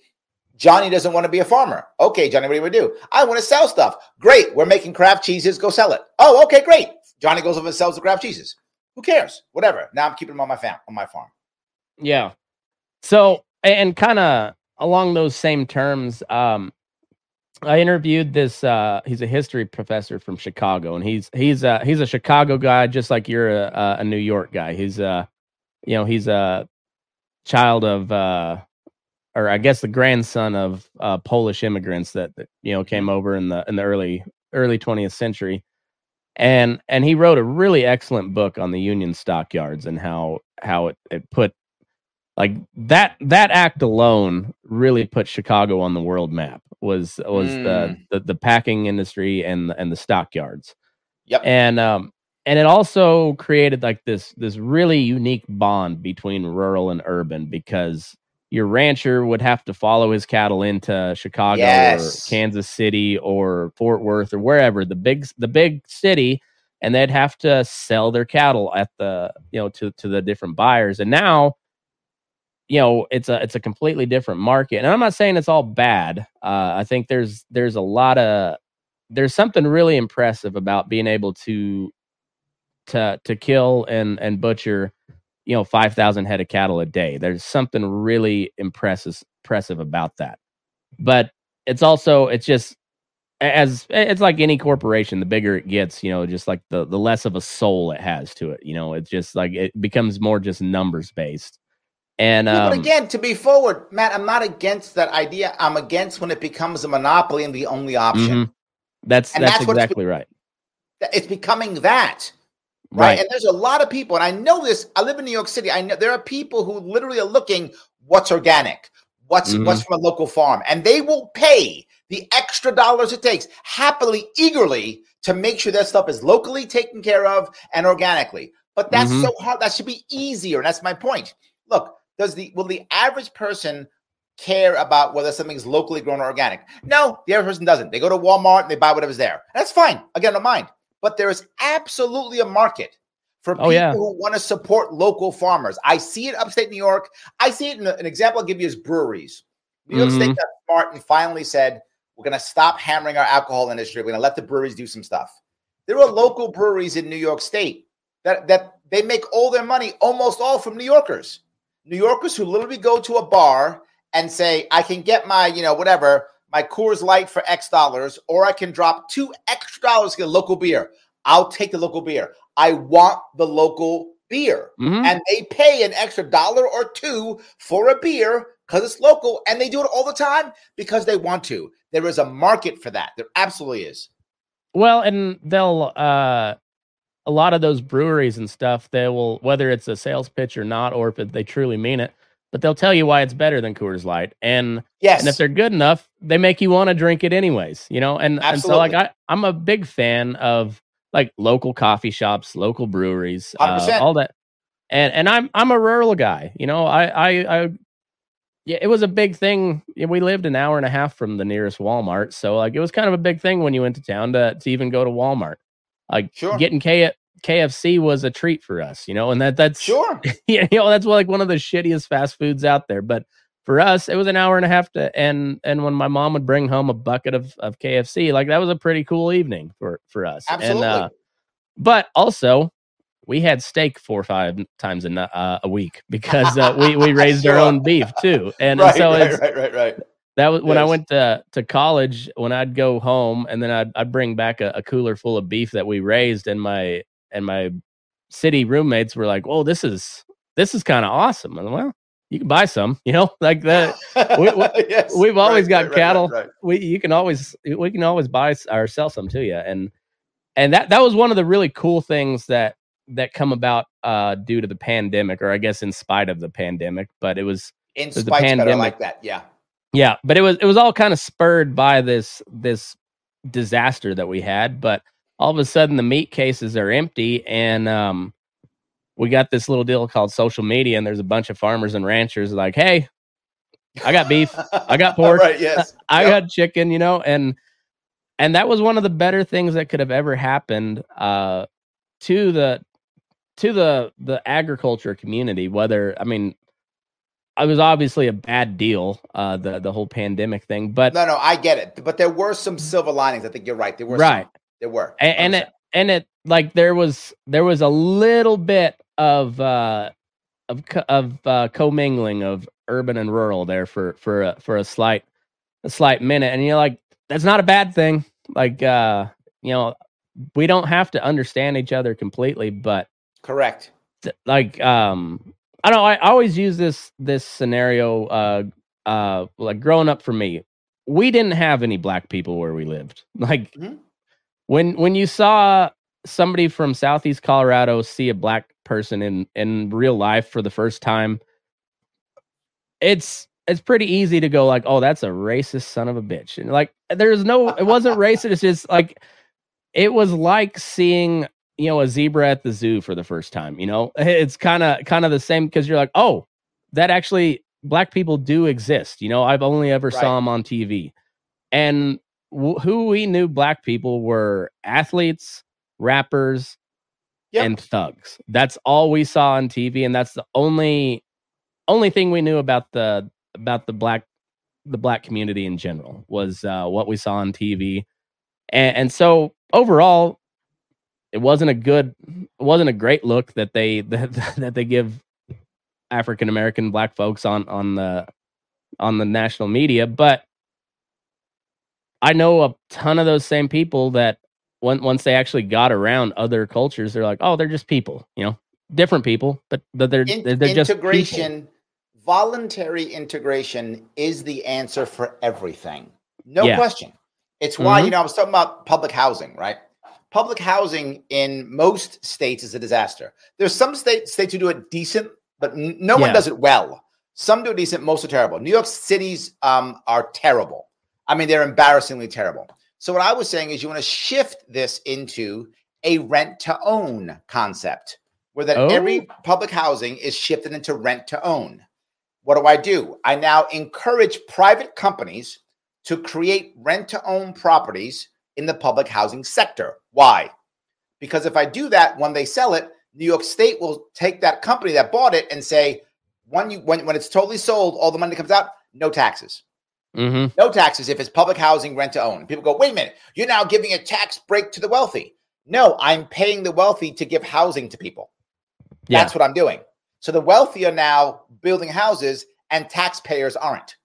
Johnny doesn't want to be a farmer. Okay, Johnny, what do you want to do? I want to sell stuff. Great. We're making craft cheeses. Go sell it. Oh, okay, great. Johnny goes over and sells the craft cheeses. Who cares? Whatever. Now I'm keeping them on my fam on my farm. Yeah. So and kind of along those same terms, um, I interviewed this. Uh, he's a history professor from Chicago, and he's he's a, he's a Chicago guy, just like you're a, a New York guy. He's a you know, he's a child of, uh, or I guess the grandson of uh, Polish immigrants that, that you know came over in the in the early early 20th century, and and he wrote a really excellent book on the Union stockyards and how how it, it put like that that act alone really put Chicago on the world map was was mm. the, the, the packing industry and and the stockyards. Yep. And um and it also created like this this really unique bond between rural and urban because your rancher would have to follow his cattle into Chicago yes. or Kansas City or Fort Worth or wherever the big the big city and they'd have to sell their cattle at the you know to to the different buyers and now you know it's a it's a completely different market and i'm not saying it's all bad uh, i think there's there's a lot of there's something really impressive about being able to to to kill and and butcher you know 5000 head of cattle a day. There's something really impressive impressive about that. But it's also it's just as it's like any corporation the bigger it gets you know just like the the less of a soul it has to it you know it's just like it becomes more just numbers based and yeah, but um, again, to be forward, Matt, I'm not against that idea. I'm against when it becomes a monopoly and the only option. Mm-hmm. That's and that's, that's exactly right. It's becoming that. Right? right. And there's a lot of people, and I know this. I live in New York City. I know there are people who literally are looking what's organic, what's mm-hmm. what's from a local farm, and they will pay the extra dollars it takes happily, eagerly to make sure that stuff is locally taken care of and organically. But that's mm-hmm. so hard. That should be easier. And that's my point. Look, does the will the average person care about whether something's locally grown or organic? No, the average person doesn't. They go to Walmart and they buy whatever's there. That's fine. Again, don't mind. But there is absolutely a market for people oh, yeah. who want to support local farmers. I see it upstate New York. I see it in an example I'll give you is breweries. New York mm-hmm. State got smart and finally said, we're going to stop hammering our alcohol industry. We're going to let the breweries do some stuff. There are local breweries in New York State that, that they make all their money, almost all from New Yorkers. New Yorkers who literally go to a bar and say, I can get my, you know, whatever, my Coors Light for X dollars, or I can drop two extra dollars to get a local beer. I'll take the local beer. I want the local beer. Mm-hmm. And they pay an extra dollar or two for a beer because it's local and they do it all the time because they want to. There is a market for that. There absolutely is. Well, and they'll uh a lot of those breweries and stuff, they will whether it's a sales pitch or not, or if they truly mean it, but they'll tell you why it's better than Coors Light. And yes, and if they're good enough, they make you want to drink it anyways. You know, and Absolutely. and so like I I'm a big fan of like local coffee shops, local breweries, uh, all that. And and I'm I'm a rural guy. You know, I I I yeah, it was a big thing. We lived an hour and a half from the nearest Walmart, so like it was kind of a big thing when you went to town to to even go to Walmart. Like sure. getting K KFC was a treat for us, you know, and that that's sure, you know, that's like one of the shittiest fast foods out there. But for us, it was an hour and a half to, and and when my mom would bring home a bucket of of KFC, like that was a pretty cool evening for for us. Absolutely. And, uh, but also, we had steak four or five times a uh, a week because uh, we we raised sure. our own beef too, and, right, and so right, right, right, right. That was when yes. I went to, to college. When I'd go home, and then I'd, I'd bring back a, a, cooler full of beef that we raised, and my and my city roommates were like, "Oh, this is this is kind of awesome." And well, you can buy some, you know, like that. We, we, yes, we've always right, got right, cattle. Right, we you can always we can always buy or sell some to you, and and that that was one of the really cool things that that come about uh due to the pandemic, or I guess in spite of the pandemic. But it was in spite pandemic like that, yeah, yeah. But it was it was all kind of spurred by this this disaster that we had, but all of a sudden the meat cases are empty and um, we got this little deal called social media and there's a bunch of farmers and ranchers like hey I got beef. I got pork. right, yes. I Yep. got chicken, you know, and and that was one of the better things that could have ever happened uh to the to the the agriculture community whether I mean it was obviously a bad deal uh the the whole pandemic thing but No, no, I get it. But there were some silver linings. I think you're right. There were Right. Some, there were. and, and it and it like there was there was a little bit of uh of of uh commingling of urban and rural there for for a, for a slight a slight minute and you're like that's not a bad thing like uh you know we don't have to understand each other completely but correct. th- like um i know i always use this this scenario uh uh like growing up for me we didn't have any black people where we lived like Mhm. when when you saw somebody from southeast colorado see a black person in in real life for the first time it's it's pretty easy to go like oh that's a racist son of a bitch and like there's no it wasn't racist it's just like it was like seeing you know a zebra at the zoo for the first time you know? It's kind of kind of the same because you're like oh that actually black people do exist you know? I've only ever Right. saw them on tv and w- who we knew black people were athletes rappers Yep. and thugs. That's all we saw on tv and that's the only only thing we knew about the about the black the black community in general was uh what we saw on tv and, and so overall it wasn't a good it wasn't a great look that they that, that they give african american black folks on on the on the national media but i know a ton of those same people that when, once they actually got around other cultures they're like oh they're just people you know different people but but they're In- they're, just people. integration, voluntary integration is the answer for everything. No Yeah. question. It's why, Mhm. you know, I was talking about public housing, right? Public housing in most states is a disaster. There's some states states who do it decent, but no one does it well. Some do it decent, most are terrible. New York City's um, are terrible. I mean, they're embarrassingly terrible. So what I was saying is you want to shift this into a rent to own concept where that Oh. every public housing is shifted into rent to own. What do I do? I now encourage private companies to create rent to own properties in the public housing sector. Why? Because if I do that, when they sell it, New York State will take that company that bought it and say, when you when, when it's totally sold, all the money comes out, no taxes. Mhm. No taxes if it's public housing rent to own. People go, wait a minute, you're now giving a tax break to the wealthy. No, I'm paying the wealthy to give housing to people. Yeah. That's what I'm doing. So the wealthy are now building houses and taxpayers aren't.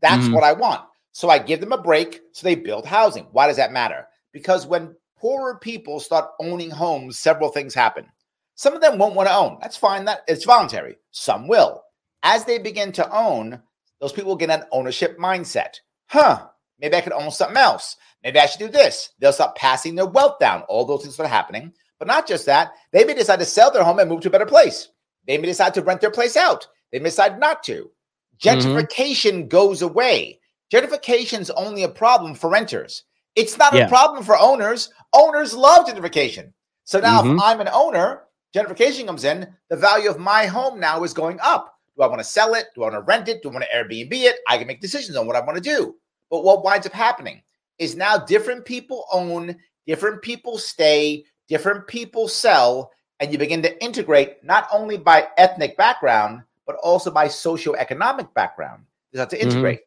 That's Mhm. what I want. So I give them a break so they build housing. Why does that matter? Because when poorer people start owning homes, several things happen. Some of them won't want to own. That's fine. That it's voluntary. Some will. As they begin to own, those people get an ownership mindset. Huh? Maybe I could own something else. Maybe I should do this. They'll start passing their wealth down. All those things start happening. But not just that, they may decide to sell their home and move to a better place. They may decide to rent their place out. They may decide not to. Mm-hmm. Gentrification goes away. Gentrification is only a problem for renters. It's not Yeah. a problem for owners. Owners love gentrification. So now, Mhm. if I'm an owner, gentrification comes in, the value of my home now is going up. Do I want to sell it? Do I want to rent it? Do I want to Airbnb it? I can make decisions on what I want to do. But what winds up happening is now different people own, different people stay, different people sell, and you begin to integrate not only by ethnic background, but also by socioeconomic background. You have to Mhm. integrate.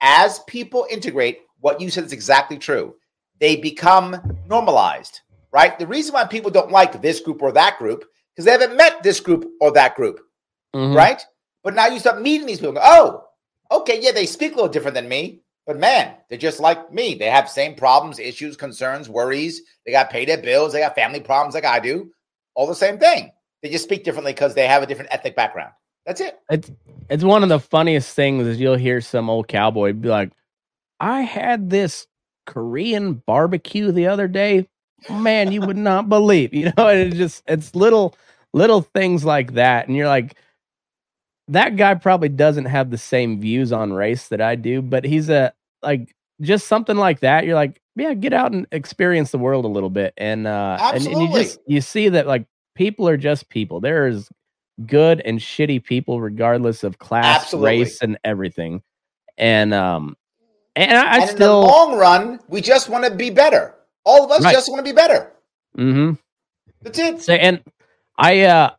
As people integrate, what you said is exactly true. They become normalized, right? The reason why people don't like this group or that group because they haven't met this group or that group, Mhm. right? But now you start meeting these people. go, Oh, okay, yeah, they speak a little different than me, but man, they're just like me. They have same problems, issues, concerns, worries. They got pay their bills. They got family problems like I do. All the same thing. They just speak differently because they have a different ethnic background. That's it. It's it's one of the funniest things is you'll hear some old cowboy be like, "I had this Korean barbecue the other day. Man, you would not believe." You know, and it's just it's little little things like that, and you're like, that guy probably doesn't have the same views on race that I do, but he's a like just something like that. You're like, yeah, get out and experience the world a little bit, and uh, and, and you just you see that like people are just people. There is good and shitty people regardless of class, Absolutely. race, and everything. And um, and I, I and in the still, long run, we just want to be better. All of us Right. just want to be better. Mm-hmm. That's it. So, and I uh,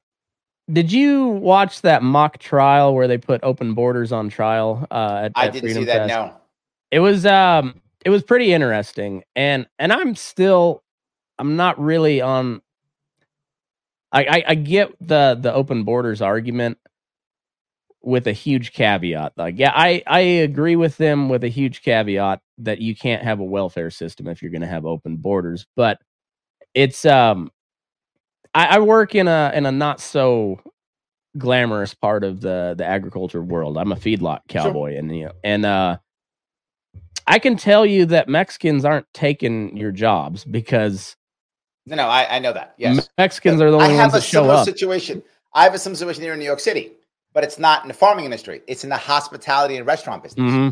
did you watch that mock trial where they put open borders on trial? Uh, at, I at didn't Freedom see that. Fest? No. it was um it was pretty interesting and and i'm still i'm not really on I, I i get the the open borders argument with a huge caveat like yeah i i agree with them with a huge caveat that you can't have a welfare system if you're going to have open borders but it's um I, I work in a in a not so glamorous part of the the agriculture world. I'm a feedlot cowboy and you know and uh I can tell you that Mexicans aren't taking your jobs because No, no, I, I know that. Yes. Me- Mexicans are the I only have ones a that show similar up. situation. I have a similar situation here in New York City, but it's not in the farming industry. It's in the hospitality and restaurant business. hmm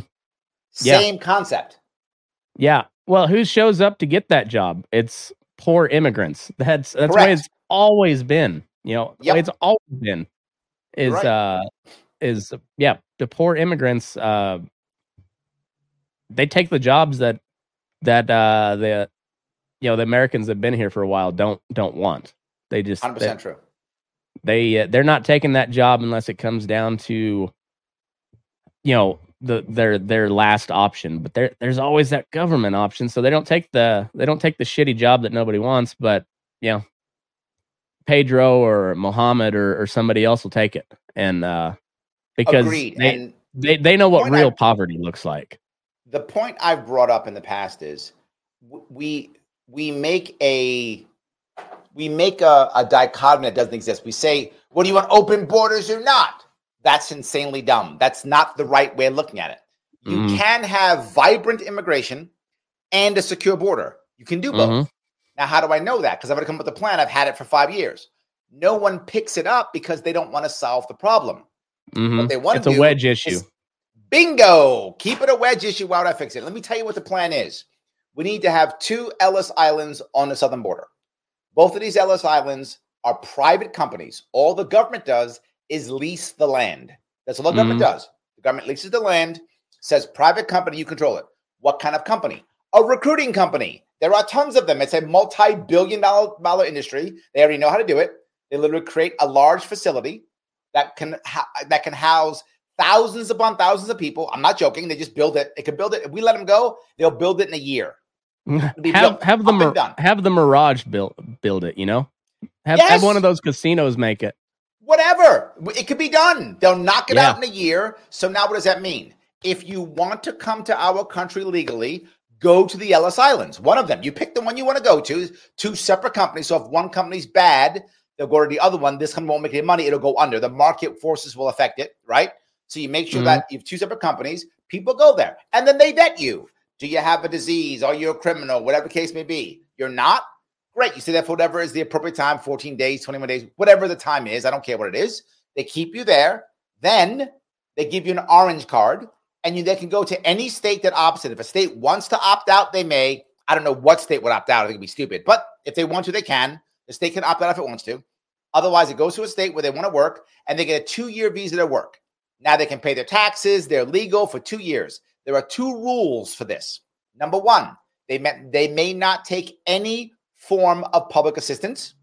yeah. Same concept. Yeah. Well, who shows up to get that job? It's poor immigrants. That's that's the way it's always been. You know, the way Yep. it's always been. Is Right. uh is yeah, the poor immigrants uh they take the jobs that that uh the you know the Americans that have been here for a while don't don't want. They just Hundred they, percent true. they uh, they're not taking that job unless it comes down to you know the their their last option but there there's always that government option so they don't take the they don't take the shitty job that nobody wants but you know pedro or mohammed or, or somebody else will take it and uh because Agreed. they, and they they know what real I- poverty looks like the point I've brought up in the past is we we make a we make a, a dichotomy that doesn't exist. We say, "What do you want? Open borders or not?" That's insanely dumb. That's not the right way of looking at it. You Mhm. can have vibrant immigration and a secure border. You can do both. Mhm. Now, how do I know that? Because I've already come up with a plan. I've had it for five years. No one picks it up because they don't want to solve the problem. Mhm. What they want it's to a do wedge issue bingo. Keep it a wedge issue. Why would I fix it? Let me tell you what the plan is. We need to have two Ellis Islands on the southern border. Both of these Ellis Islands are private companies. All the government does is lease the land. That's all the government mm-hmm. does. The government leases the land, says private company, you control it. What kind of company? A recruiting company. There are tons of them. It's a multi-billion dollar, dollar industry. They already know how to do it. They literally create a large facility that can ha- that can house thousands upon thousands of people. I'm not joking. They just build it. They can build it. If we let them go, they'll build it in a year. Have have the Mir- have the mirage build build it you know have, Yes! have one of those casinos make it Whatever. It could be done. They'll knock it Yeah. out in a year. So now what does that mean? If you want to come to our country legally, go to the Ellis Islands. One of them. You pick the one you want to go to. Two separate companies. So if one company's bad, they'll go to the other one. This company won't make any money. It'll go under. The market forces will affect it, right? So you make sure Mhm. that you have two separate companies. People go there, and then they vet you. Do you have a disease? Are you a criminal? Whatever the case may be. You're not. Great. You stay that for whatever is the appropriate time 14 days, 21 days, whatever the time is. I don't care what it is. They keep you there. Then they give you an orange card and you they can go to any state that opts in. If a state wants to opt out, they may. I don't know what state would opt out. I think it'd be stupid. But if they want to, they can. The state can opt out if it wants to. Otherwise, it goes to a state where they want to work and they get a two year visa to work. Now they can pay their taxes. They're legal for two years. There are two rules for this. Number one, they may, they may not take any form of public assistance.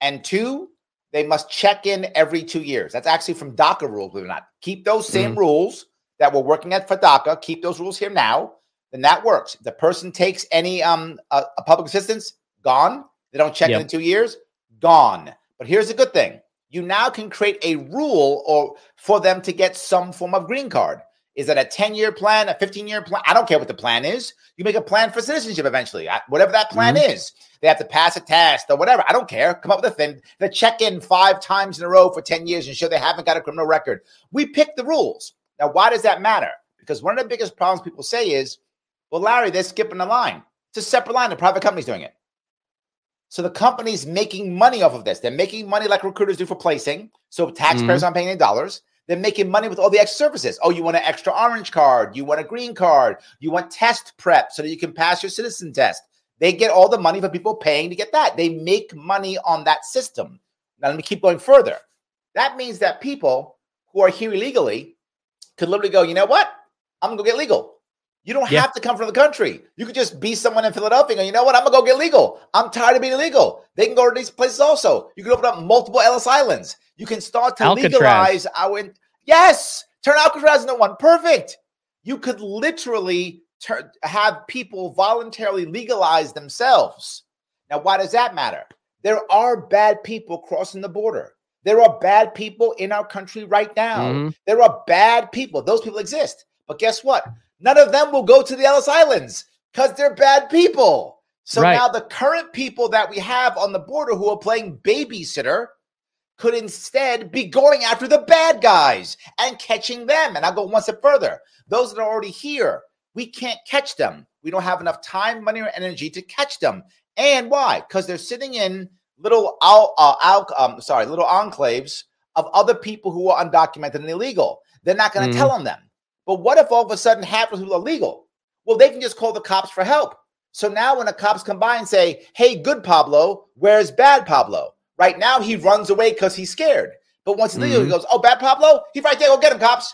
And two, they must check in every two years. That's actually from DACA rules, believe it or not. Keep those same rules that we're working at for DACA. Keep those rules here now. Then that works. If the person takes any um uh, uh, public assistance, gone. They don't check Yep. in in two years, gone. But here's the good thing: you now can create a rule or for them to get some form of green card. Is that a 10 year plan, a 15 year plan? I don't care what the plan is. You make a plan for citizenship eventually, I- whatever that plan mm-hmm. is. They have to pass a test or whatever. I don't care. Come up with a thing. They check in five times in a row for 10 years and show they haven't got a criminal record. We pick the rules. Now, why does that matter? Because one of the biggest problems people say is, well, Larry, they're skipping the line. It's a separate line. The private company's doing it. So the company's making money off of this. They're making money like recruiters do for placing. So taxpayers mm-hmm. aren't paying any dollars. They're making money with all the extra services. Oh, you want an extra orange card? You want a green card? You want test prep so that you can pass your citizen test. They get all the money for people paying to get that. They make money on that system. Now let me keep going further. That means that people who are here illegally could literally go, you know what? I'm gonna go get legal. You don't Yeah. have to come from the country. You could just be someone in Philadelphia and go, you know what? I'm gonna go get legal. I'm tired of being illegal. They can go to these places also. You can open up multiple Ellis Islands. You can start to Alcatraz. legalize our yes, turn Alcatraz into one. Perfect. You could literally turn have people voluntarily legalize themselves. Now, why does that matter? There are bad people crossing the border. There are bad people in our country right now. Mhm. There are bad people. Those people exist. But guess what? None of them will go to the Ellis Islands because they're bad people. So Right. now the current people that we have on the border who are playing babysitter could instead be going after the bad guys and catching them. And I'll go one step further. Those that are already here, we can't catch them. We don't have enough time, money, or energy to catch them. And why? Because they're sitting in little al- uh, al- um, sorry, little enclaves of other people who are undocumented and illegal. They're not going to Mhm. tell on them. But what if all of a sudden half of people are legal? Well, they can just call the cops for help. So now when the cops come by and say, "Hey, good Pablo, where's bad Pablo?" Right now he runs away because he's scared. But once he's legal, he Mhm. goes, "Oh, bad Pablo, he's right there. Go get him, cops."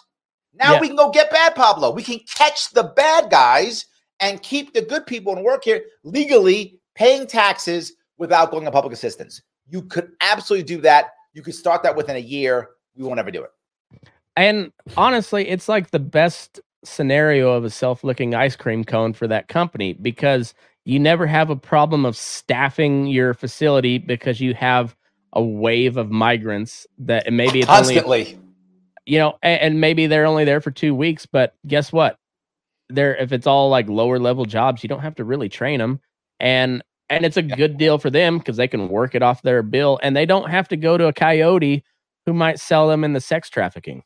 Now Yeah. we can go get bad Pablo. We can catch the bad guys and keep the good people and work here legally, paying taxes without going on public assistance. You could absolutely do that. You could start that within a year. We won't ever do it. And honestly, it's like the best scenario of a self-licking ice cream cone for that company because you never have a problem of staffing your facility because you have a wave of migrants that and maybe it's only Constantly. you know and, and maybe they're only there for two weeks but guess what? They're if it's all like lower level jobs you don't have to really train them and and it's a good deal for them because they can work it off their bill and they don't have to go to a coyote who might sell them in the sex trafficking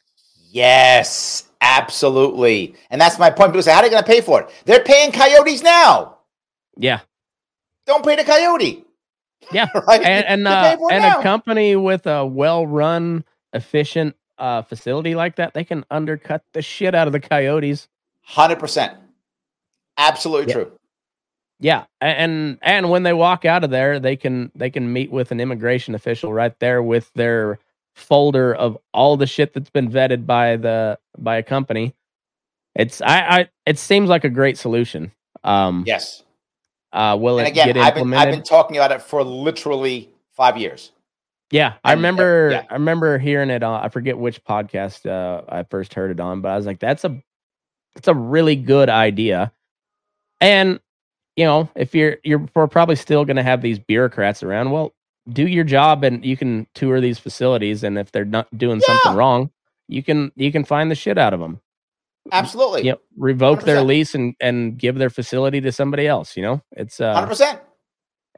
Yes, absolutely. And that's my point. People say, how are they going to pay for it? They're paying coyotes now. yeah Don't pay the coyote. Yeah. right? and and, uh, paying for it and now. a company with a well run efficient uh facility like that they can undercut the shit out of the coyotes 100%. Absolutely Yeah. true. Yeah, and and when they walk out of there, they can they can meet with an immigration official right there with their folder of all the shit that's been vetted by the by a company. It's I, I it seems like a great solution. Um, Yes. uh, will and it again, get I've been, implemented? I've been talking about it for literally five years. yeah, I uh, remember yeah. I remember hearing it on I forget which podcast uh, I first heard it on, but I was like, that's a that's a really good idea. And you know, if you're you're we're probably still going to have these bureaucrats around, well, do your job and you can tour these facilities and if they're not doing something wrong, you can you can find the shit out of them. Absolutely. You know, revoke their 100%. lease and and give their facility to somebody else, you know? It's uh 100%.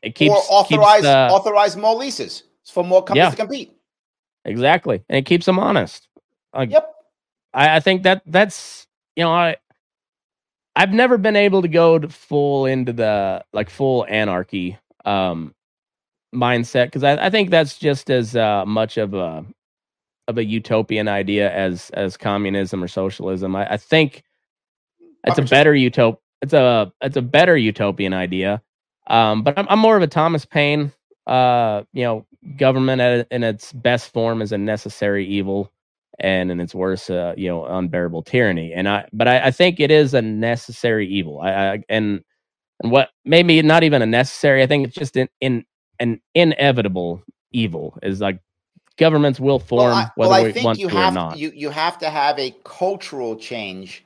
it keeps or authorize, keeps, uh, authorize more leases for more companies Yeah. to compete. exactly. And it keeps them honest. Yep. I, I think that that's you know I I've never been able to go to full into the like full anarchy um mindset because I, I think that's just as uh, much of a of a utopian idea as as communism or socialism. I, I think it's a better utop it's a it's a better utopian idea. Um, but I'm, I'm more of a Thomas Paine. Uh, you know, government at, in its best form is a necessary evil, and in its worst, uh, you know, unbearable tyranny. And I, but I, I think it is a necessary evil. I, I and and what maybe not even a necessary. I think it's just an in an inevitable evil is like governments will form Well, I, whether well, I we think want you to or have not. you you have to have a cultural change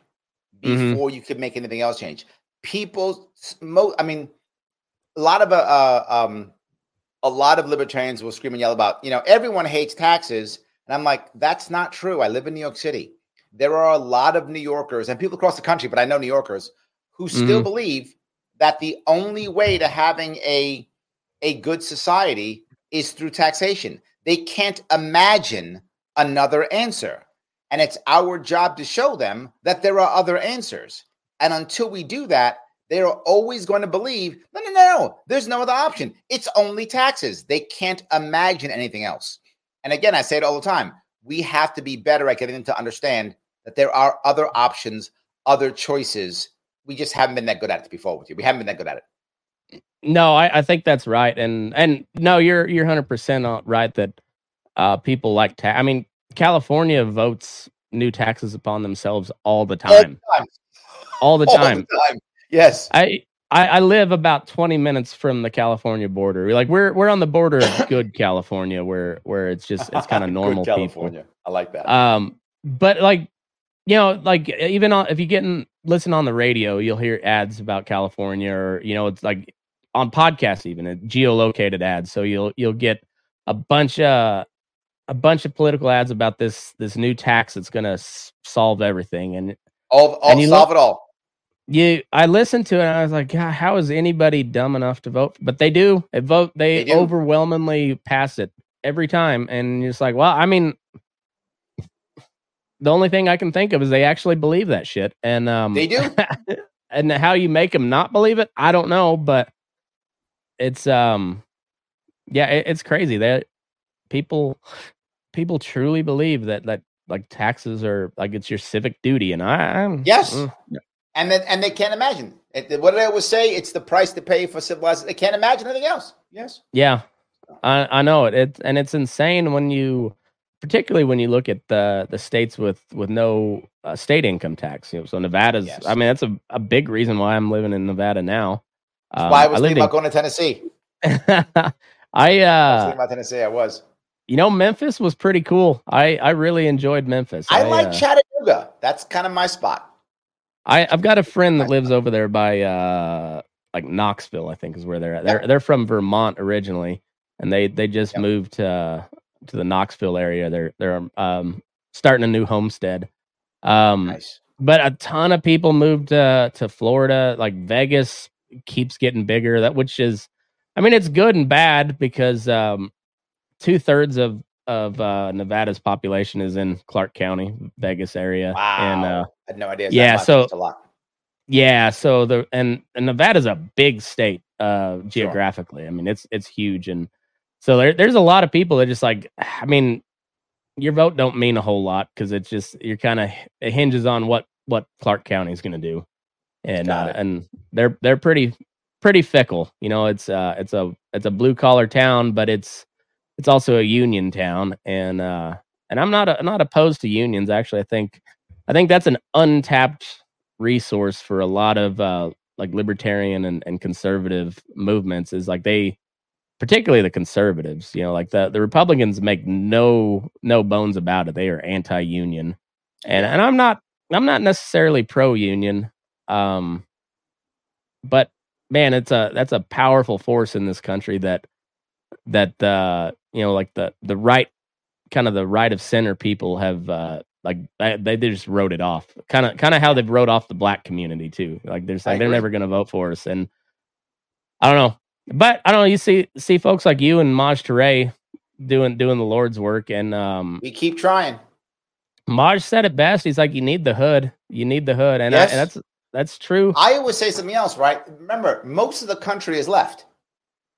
Mhm. before you could make anything else change. People, mo- I mean, a lot of uh, uh, um, a lot of libertarians will scream and yell about, you know, everyone hates taxes, and I'm like, that's not true. I live in New York City. There are a lot of New Yorkers and people across the country, but I know New Yorkers who still Mhm. believe that the only way to having a a good society is through taxation. They can't imagine another answer. And it's our job to show them that there are other answers. And until we do that, they're always going to believe no, no, no, there's no other option. It's only taxes. They can't imagine anything else. And again, I say it all the time we have to be better at getting them to understand that there are other options, other choices. We just haven't been that good at it before with you. We haven't been that good at it. No, I, I think that's right, and and no, you're you're hundred percent right that Uh, people like ta- I mean, California votes new taxes upon themselves all the All the time, time. all the All time. time. Yes. I, I I live about 20 minutes from the California border. Like we're we're on the border of good California where where it's just it's kind of normal people. California. I like that. Um but like you know like even on, if you get in listen on the radio, you'll hear ads about California or you know it's like on podcasts even uh, geolocated ads. So you'll you'll get a bunch of a bunch of political ads about this this new tax that's going to s- solve everything. And all, all and solve it all. you i listened to it and i was like god how is anybody dumb enough to vote? But they do. They vote they, They overwhelmingly pass it every time. And you're just like well i mean the only thing i can think of is they actually believe that shit. And um They do. and how you make them not believe it i don't know. But it's um yeah it, it's crazy that people people truly believe that that like taxes are like it's your civic duty and i I'm, Yes. mm, And then and they can't imagine. It, what did I always say? It's the price to pay for civilization They can't imagine anything else. Yes. Yeah, I I know it. It and it's insane when you, particularly when you look at the the states with with no uh, state income tax. You know, so Nevada's. Yes. I mean, that's a, a big reason why I'm living in Nevada now. Um, Why I was lived thinking about going to Tennessee. I I was uh, thinking about Tennessee. I was. you know, Memphis was pretty cool. I I really enjoyed Memphis. I, like uh, Chattanooga. That's kind of my spot. I I've got a friend that lives over there by uh like Knoxville, I think is where they're at. They're they're from Vermont originally, and they they just moved to uh, to the Knoxville area. They're they're um starting a new homestead. Um, Nice. but a ton of people moved uh, to Florida. Like Vegas keeps getting bigger. That which is, I mean, it's good and bad because um, two thirds of of uh, Nevada's population is in Clark County, Vegas area, Wow. and uh, I had no idea. Yeah, so- a lot. yeah, so the and, and Nevada's a big state uh geographically. I mean, it's it's huge and so there there's a lot of people that just like I mean, your vote don't mean a whole lot cuz it's just you're kind of it hinges on what what Clark County is going to do. And uh, and they're they're pretty pretty fickle. You know, it's uh it's a it's a blue collar town, but it's it's also a union town. And uh and I'm not a, not opposed to unions actually. I think I think that's an untapped resource for a lot of uh, like libertarian and, and conservative movements is like they particularly the conservatives you know like the, the republicans make no no bones about it. They are anti-union. And and i'm not i'm not necessarily pro-union um but man it's a that's a powerful force in this country that that uh you know like the the right kind of the right of center people have uh like they, they just wrote it off. Kind of kind of how they've wrote off the black community too. Like they're like they're never going to vote for us. And i don't know. But i don't know you see see folks like you and Maj Toure doing doing the lord's work and um We keep trying. maj said it best. He's like you need the hood. You need the hood. And, I, and that's that's true I always say something else, right? Remember, most of the country is left,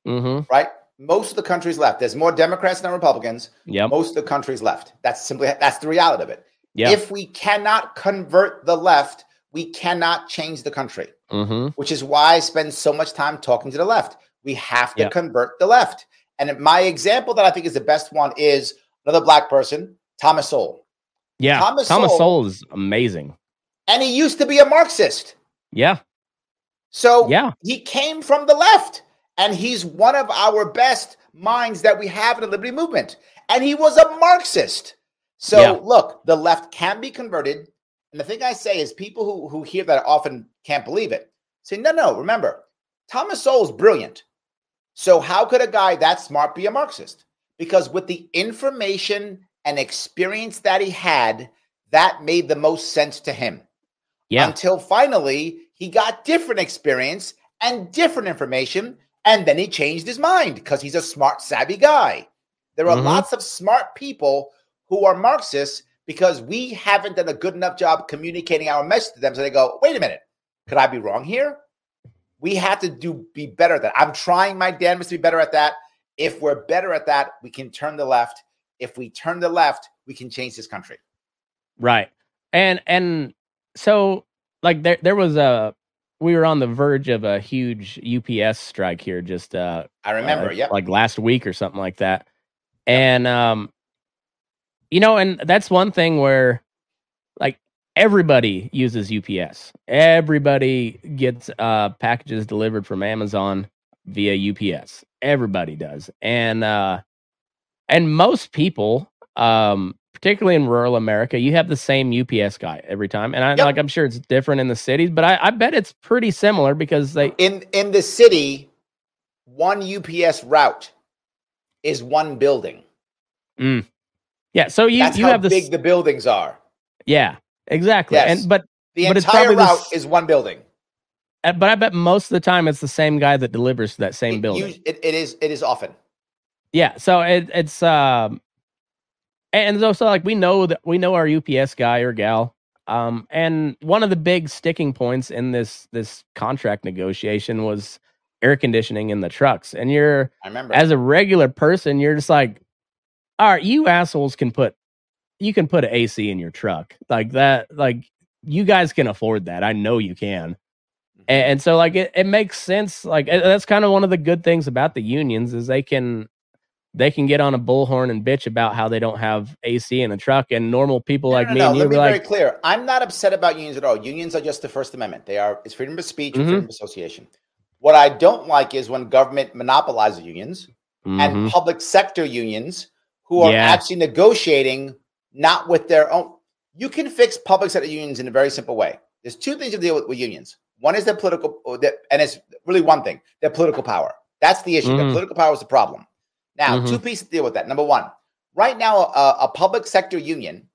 mm-hmm right? Most of the country is left. There's more Democrats than Republicans. yep Most of the country is left. That's simply that's the reality of it. yeah If we cannot convert the left, we cannot change the country. mm-hmm which is why I spend so much time talking to the left. We have to Yeah. convert the left. And my example that I think is the best one is another black person, Thomas Sowell. yeah Thomas thomas, Sowell- Sowell is amazing And he used to be a Marxist. yeah So yeah he came from the left. And he's one of our best minds that we have in the liberty movement. And he was a Marxist. So Yeah. look, the left can be converted. And the thing I say is people who, who hear that often can't believe it. Say, no, no, remember, Thomas Sowell's brilliant. So how could a guy that smart be a Marxist? Because with the information and experience that he had, that made the most sense to him yeah. until finally he got different experience and different information and then he changed his mind because he's a smart savvy guy. There are Mhm. lots of smart people who are marxists because we haven't done a good enough job communicating our message to them so they go wait a minute. Could i be wrong here? We have to do be better at that. I'm trying my damnedest to be better at that. If we're better at that we can turn the left. If we turn the left we can change this country. Right. And and so like there there was a we were on the verge of a huge UPS strike here just uh i remember uh, yeah like last week or something like that. And um you know, and that's one thing where like everybody uses UPS. Everybody gets uh packages delivered from Amazon via UPS. Everybody does. And uh and most people um particularly in rural America, you have the same UPS guy every time. And I Yep. like I'm sure it's different in the cities, but I, I bet it's pretty similar because they In in the city, one UPS route is one building. yeah, so you That's you how have this big the buildings are. yeah, exactly. Yes. And but The But it's entire probably route is one building. uh, but I bet most of the time it's the same guy that delivers to that same It, building. us- it- it is it is often. Yeah, so it, it's um, and so, so like we know that we know our UPS guy or gal, um, and one of the big sticking points in this this contract negotiation was air conditioning in the trucks, and you're I remember. as a regular person, you're just like, all right, you assholes can put you can put an AC in your truck like that, like you guys can afford that. I know you can. Mm-hmm. A- And, so like it, it makes sense. Like and that's kind of one of the good things about the unions is they can they can get on a bullhorn and bitch about how they don't have AC in a truck and normal people No, like no, me no, and Let be me be very clear. I'm not upset about unions at all. Unions are just the First Amendment. They are it's freedom of speech and Mhm. freedom of association. What I don't like is when government monopolizes unions "Mhm, and public sector unions who are Yeah. actually negotiating not with their own. You can fix public sector unions in a very simple way. There's two things to deal with, with unions. One is their political, their- and it's really one thing: their political power. That's the issue. Their Mhm. political power is the problem. Now, Mhm. two pieces to deal with that. Number one, right now, a, a public sector union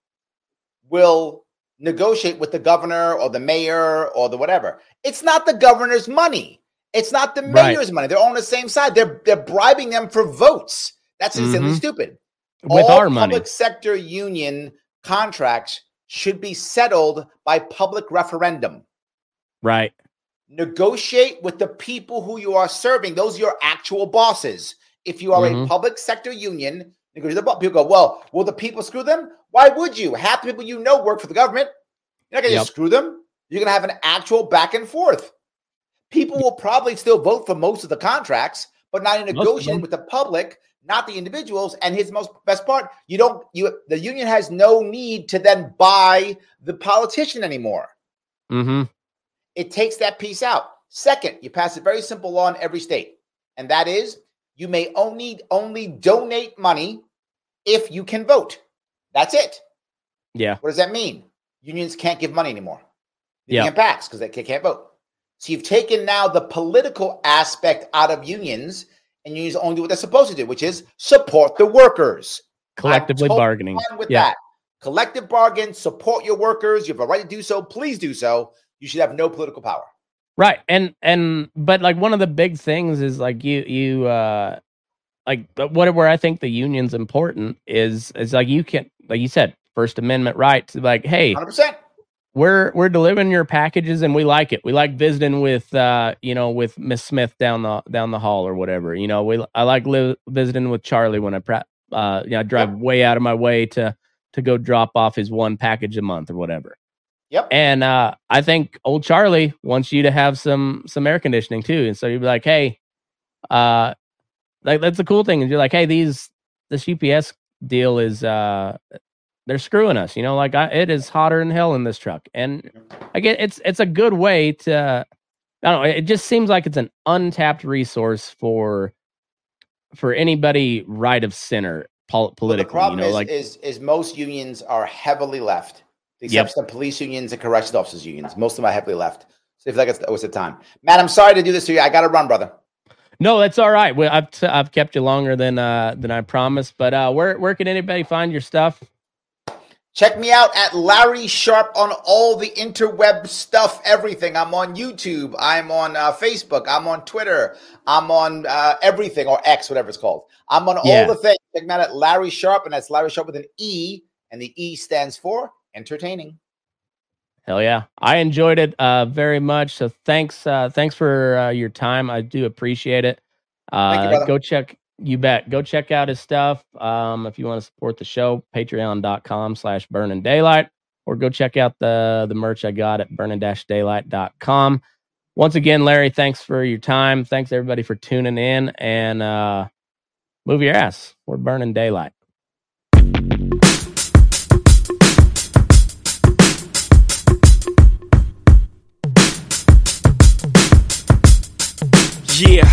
will negotiate with the governor or the mayor or the whatever. It's not the governor's money. It's not the Right. mayor's money. They're on the same side. They're they're bribing them for votes. That's insanely Mhm. stupid. with all our money. public sector union contracts should be settled by public referendum. Right. Negotiate with the people who you are serving. Those are your actual bosses. If you are Mhm. a public sector union, negotiate with the bo- people go, well, will the people screw them? Why would you? Half the people you know work for the government. You're not going to Yep. screw them. You're going to have an actual back and forth. People will probably still vote for most of the contracts, but not in negotiating with the public, not the individuals. And his most best part, you don't you the union has no need to then buy the politician anymore. Mm-hmm. It takes that piece out. Second, you pass a very simple law in every state, and that is you may only only donate money if you can vote. That's it. Yeah. What does that mean? Unions can't give money anymore. They Yeah. can't pass because they ca- can't vote. So you've taken now the political aspect out of unions, and unions only do what they're supposed to do, which is support the workers. Collectively totally bargaining. With Yeah. that. Collective bargain, support your workers. You have a right to do so. Please do so. You should have no political power. Right. And and but like one of the big things is like you you uh like but what where I think the union's important is is like you can like you said First Amendment right to like hey 100%. we're we're delivering your packages and we like it. We like visiting with uh you know with Miss Smith down the down the hall or whatever. You know we I like li- visiting with Charlie when I pra- uh you know I drive way out of my way to to go drop off his one package a month or whatever. Yep. And uh I think old Charlie wants you to have some some air conditioning too. And so you'd be like, hey, uh like that's the cool thing and you're like, hey, these this UPS deal is uh they're screwing us, you know, like I, it is hotter than hell in this truck. And I get it's it's a good way to I don't know, it just seems like it's an untapped resource for for anybody right of center pol- Well, the problem you know, is, like is is most unions are heavily left, Yep. except the police unions and corrections officers unions. Most of them are heavily left. So if that gets what's the time, Matt? I'm sorry to do this to you. I got to run, brother. No, that's all right. Well, I've t- I've kept you longer than uh than I promised, but uh where where can anybody find your stuff? Check me out at Larry Sharpe on all the interweb stuff, everything. I'm on YouTube. I'm on uh, Facebook. I'm on Twitter. I'm on uh, everything or X, whatever it's called. I'm on Yeah. all the things. Check me out at Larry Sharpe, and that's Larry Sharpe with an E, and the E stands for entertaining. Hell yeah. I enjoyed it uh very much. So thanks uh thanks for uh, your time. I do appreciate it. Uh you, go check you bet. Go check out his stuff. Um if you want to support the show, patreon.com slash burning daylight, or go check out the the merch I got at burning daylight.com. Once again, Larry, thanks for your time. Thanks everybody for tuning in and uh move your ass. We're burning daylight. Yeah.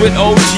With OG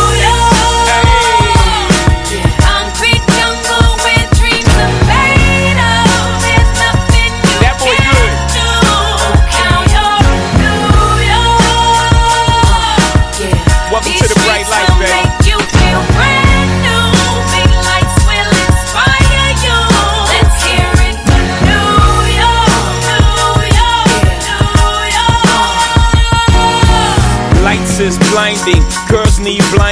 Girls need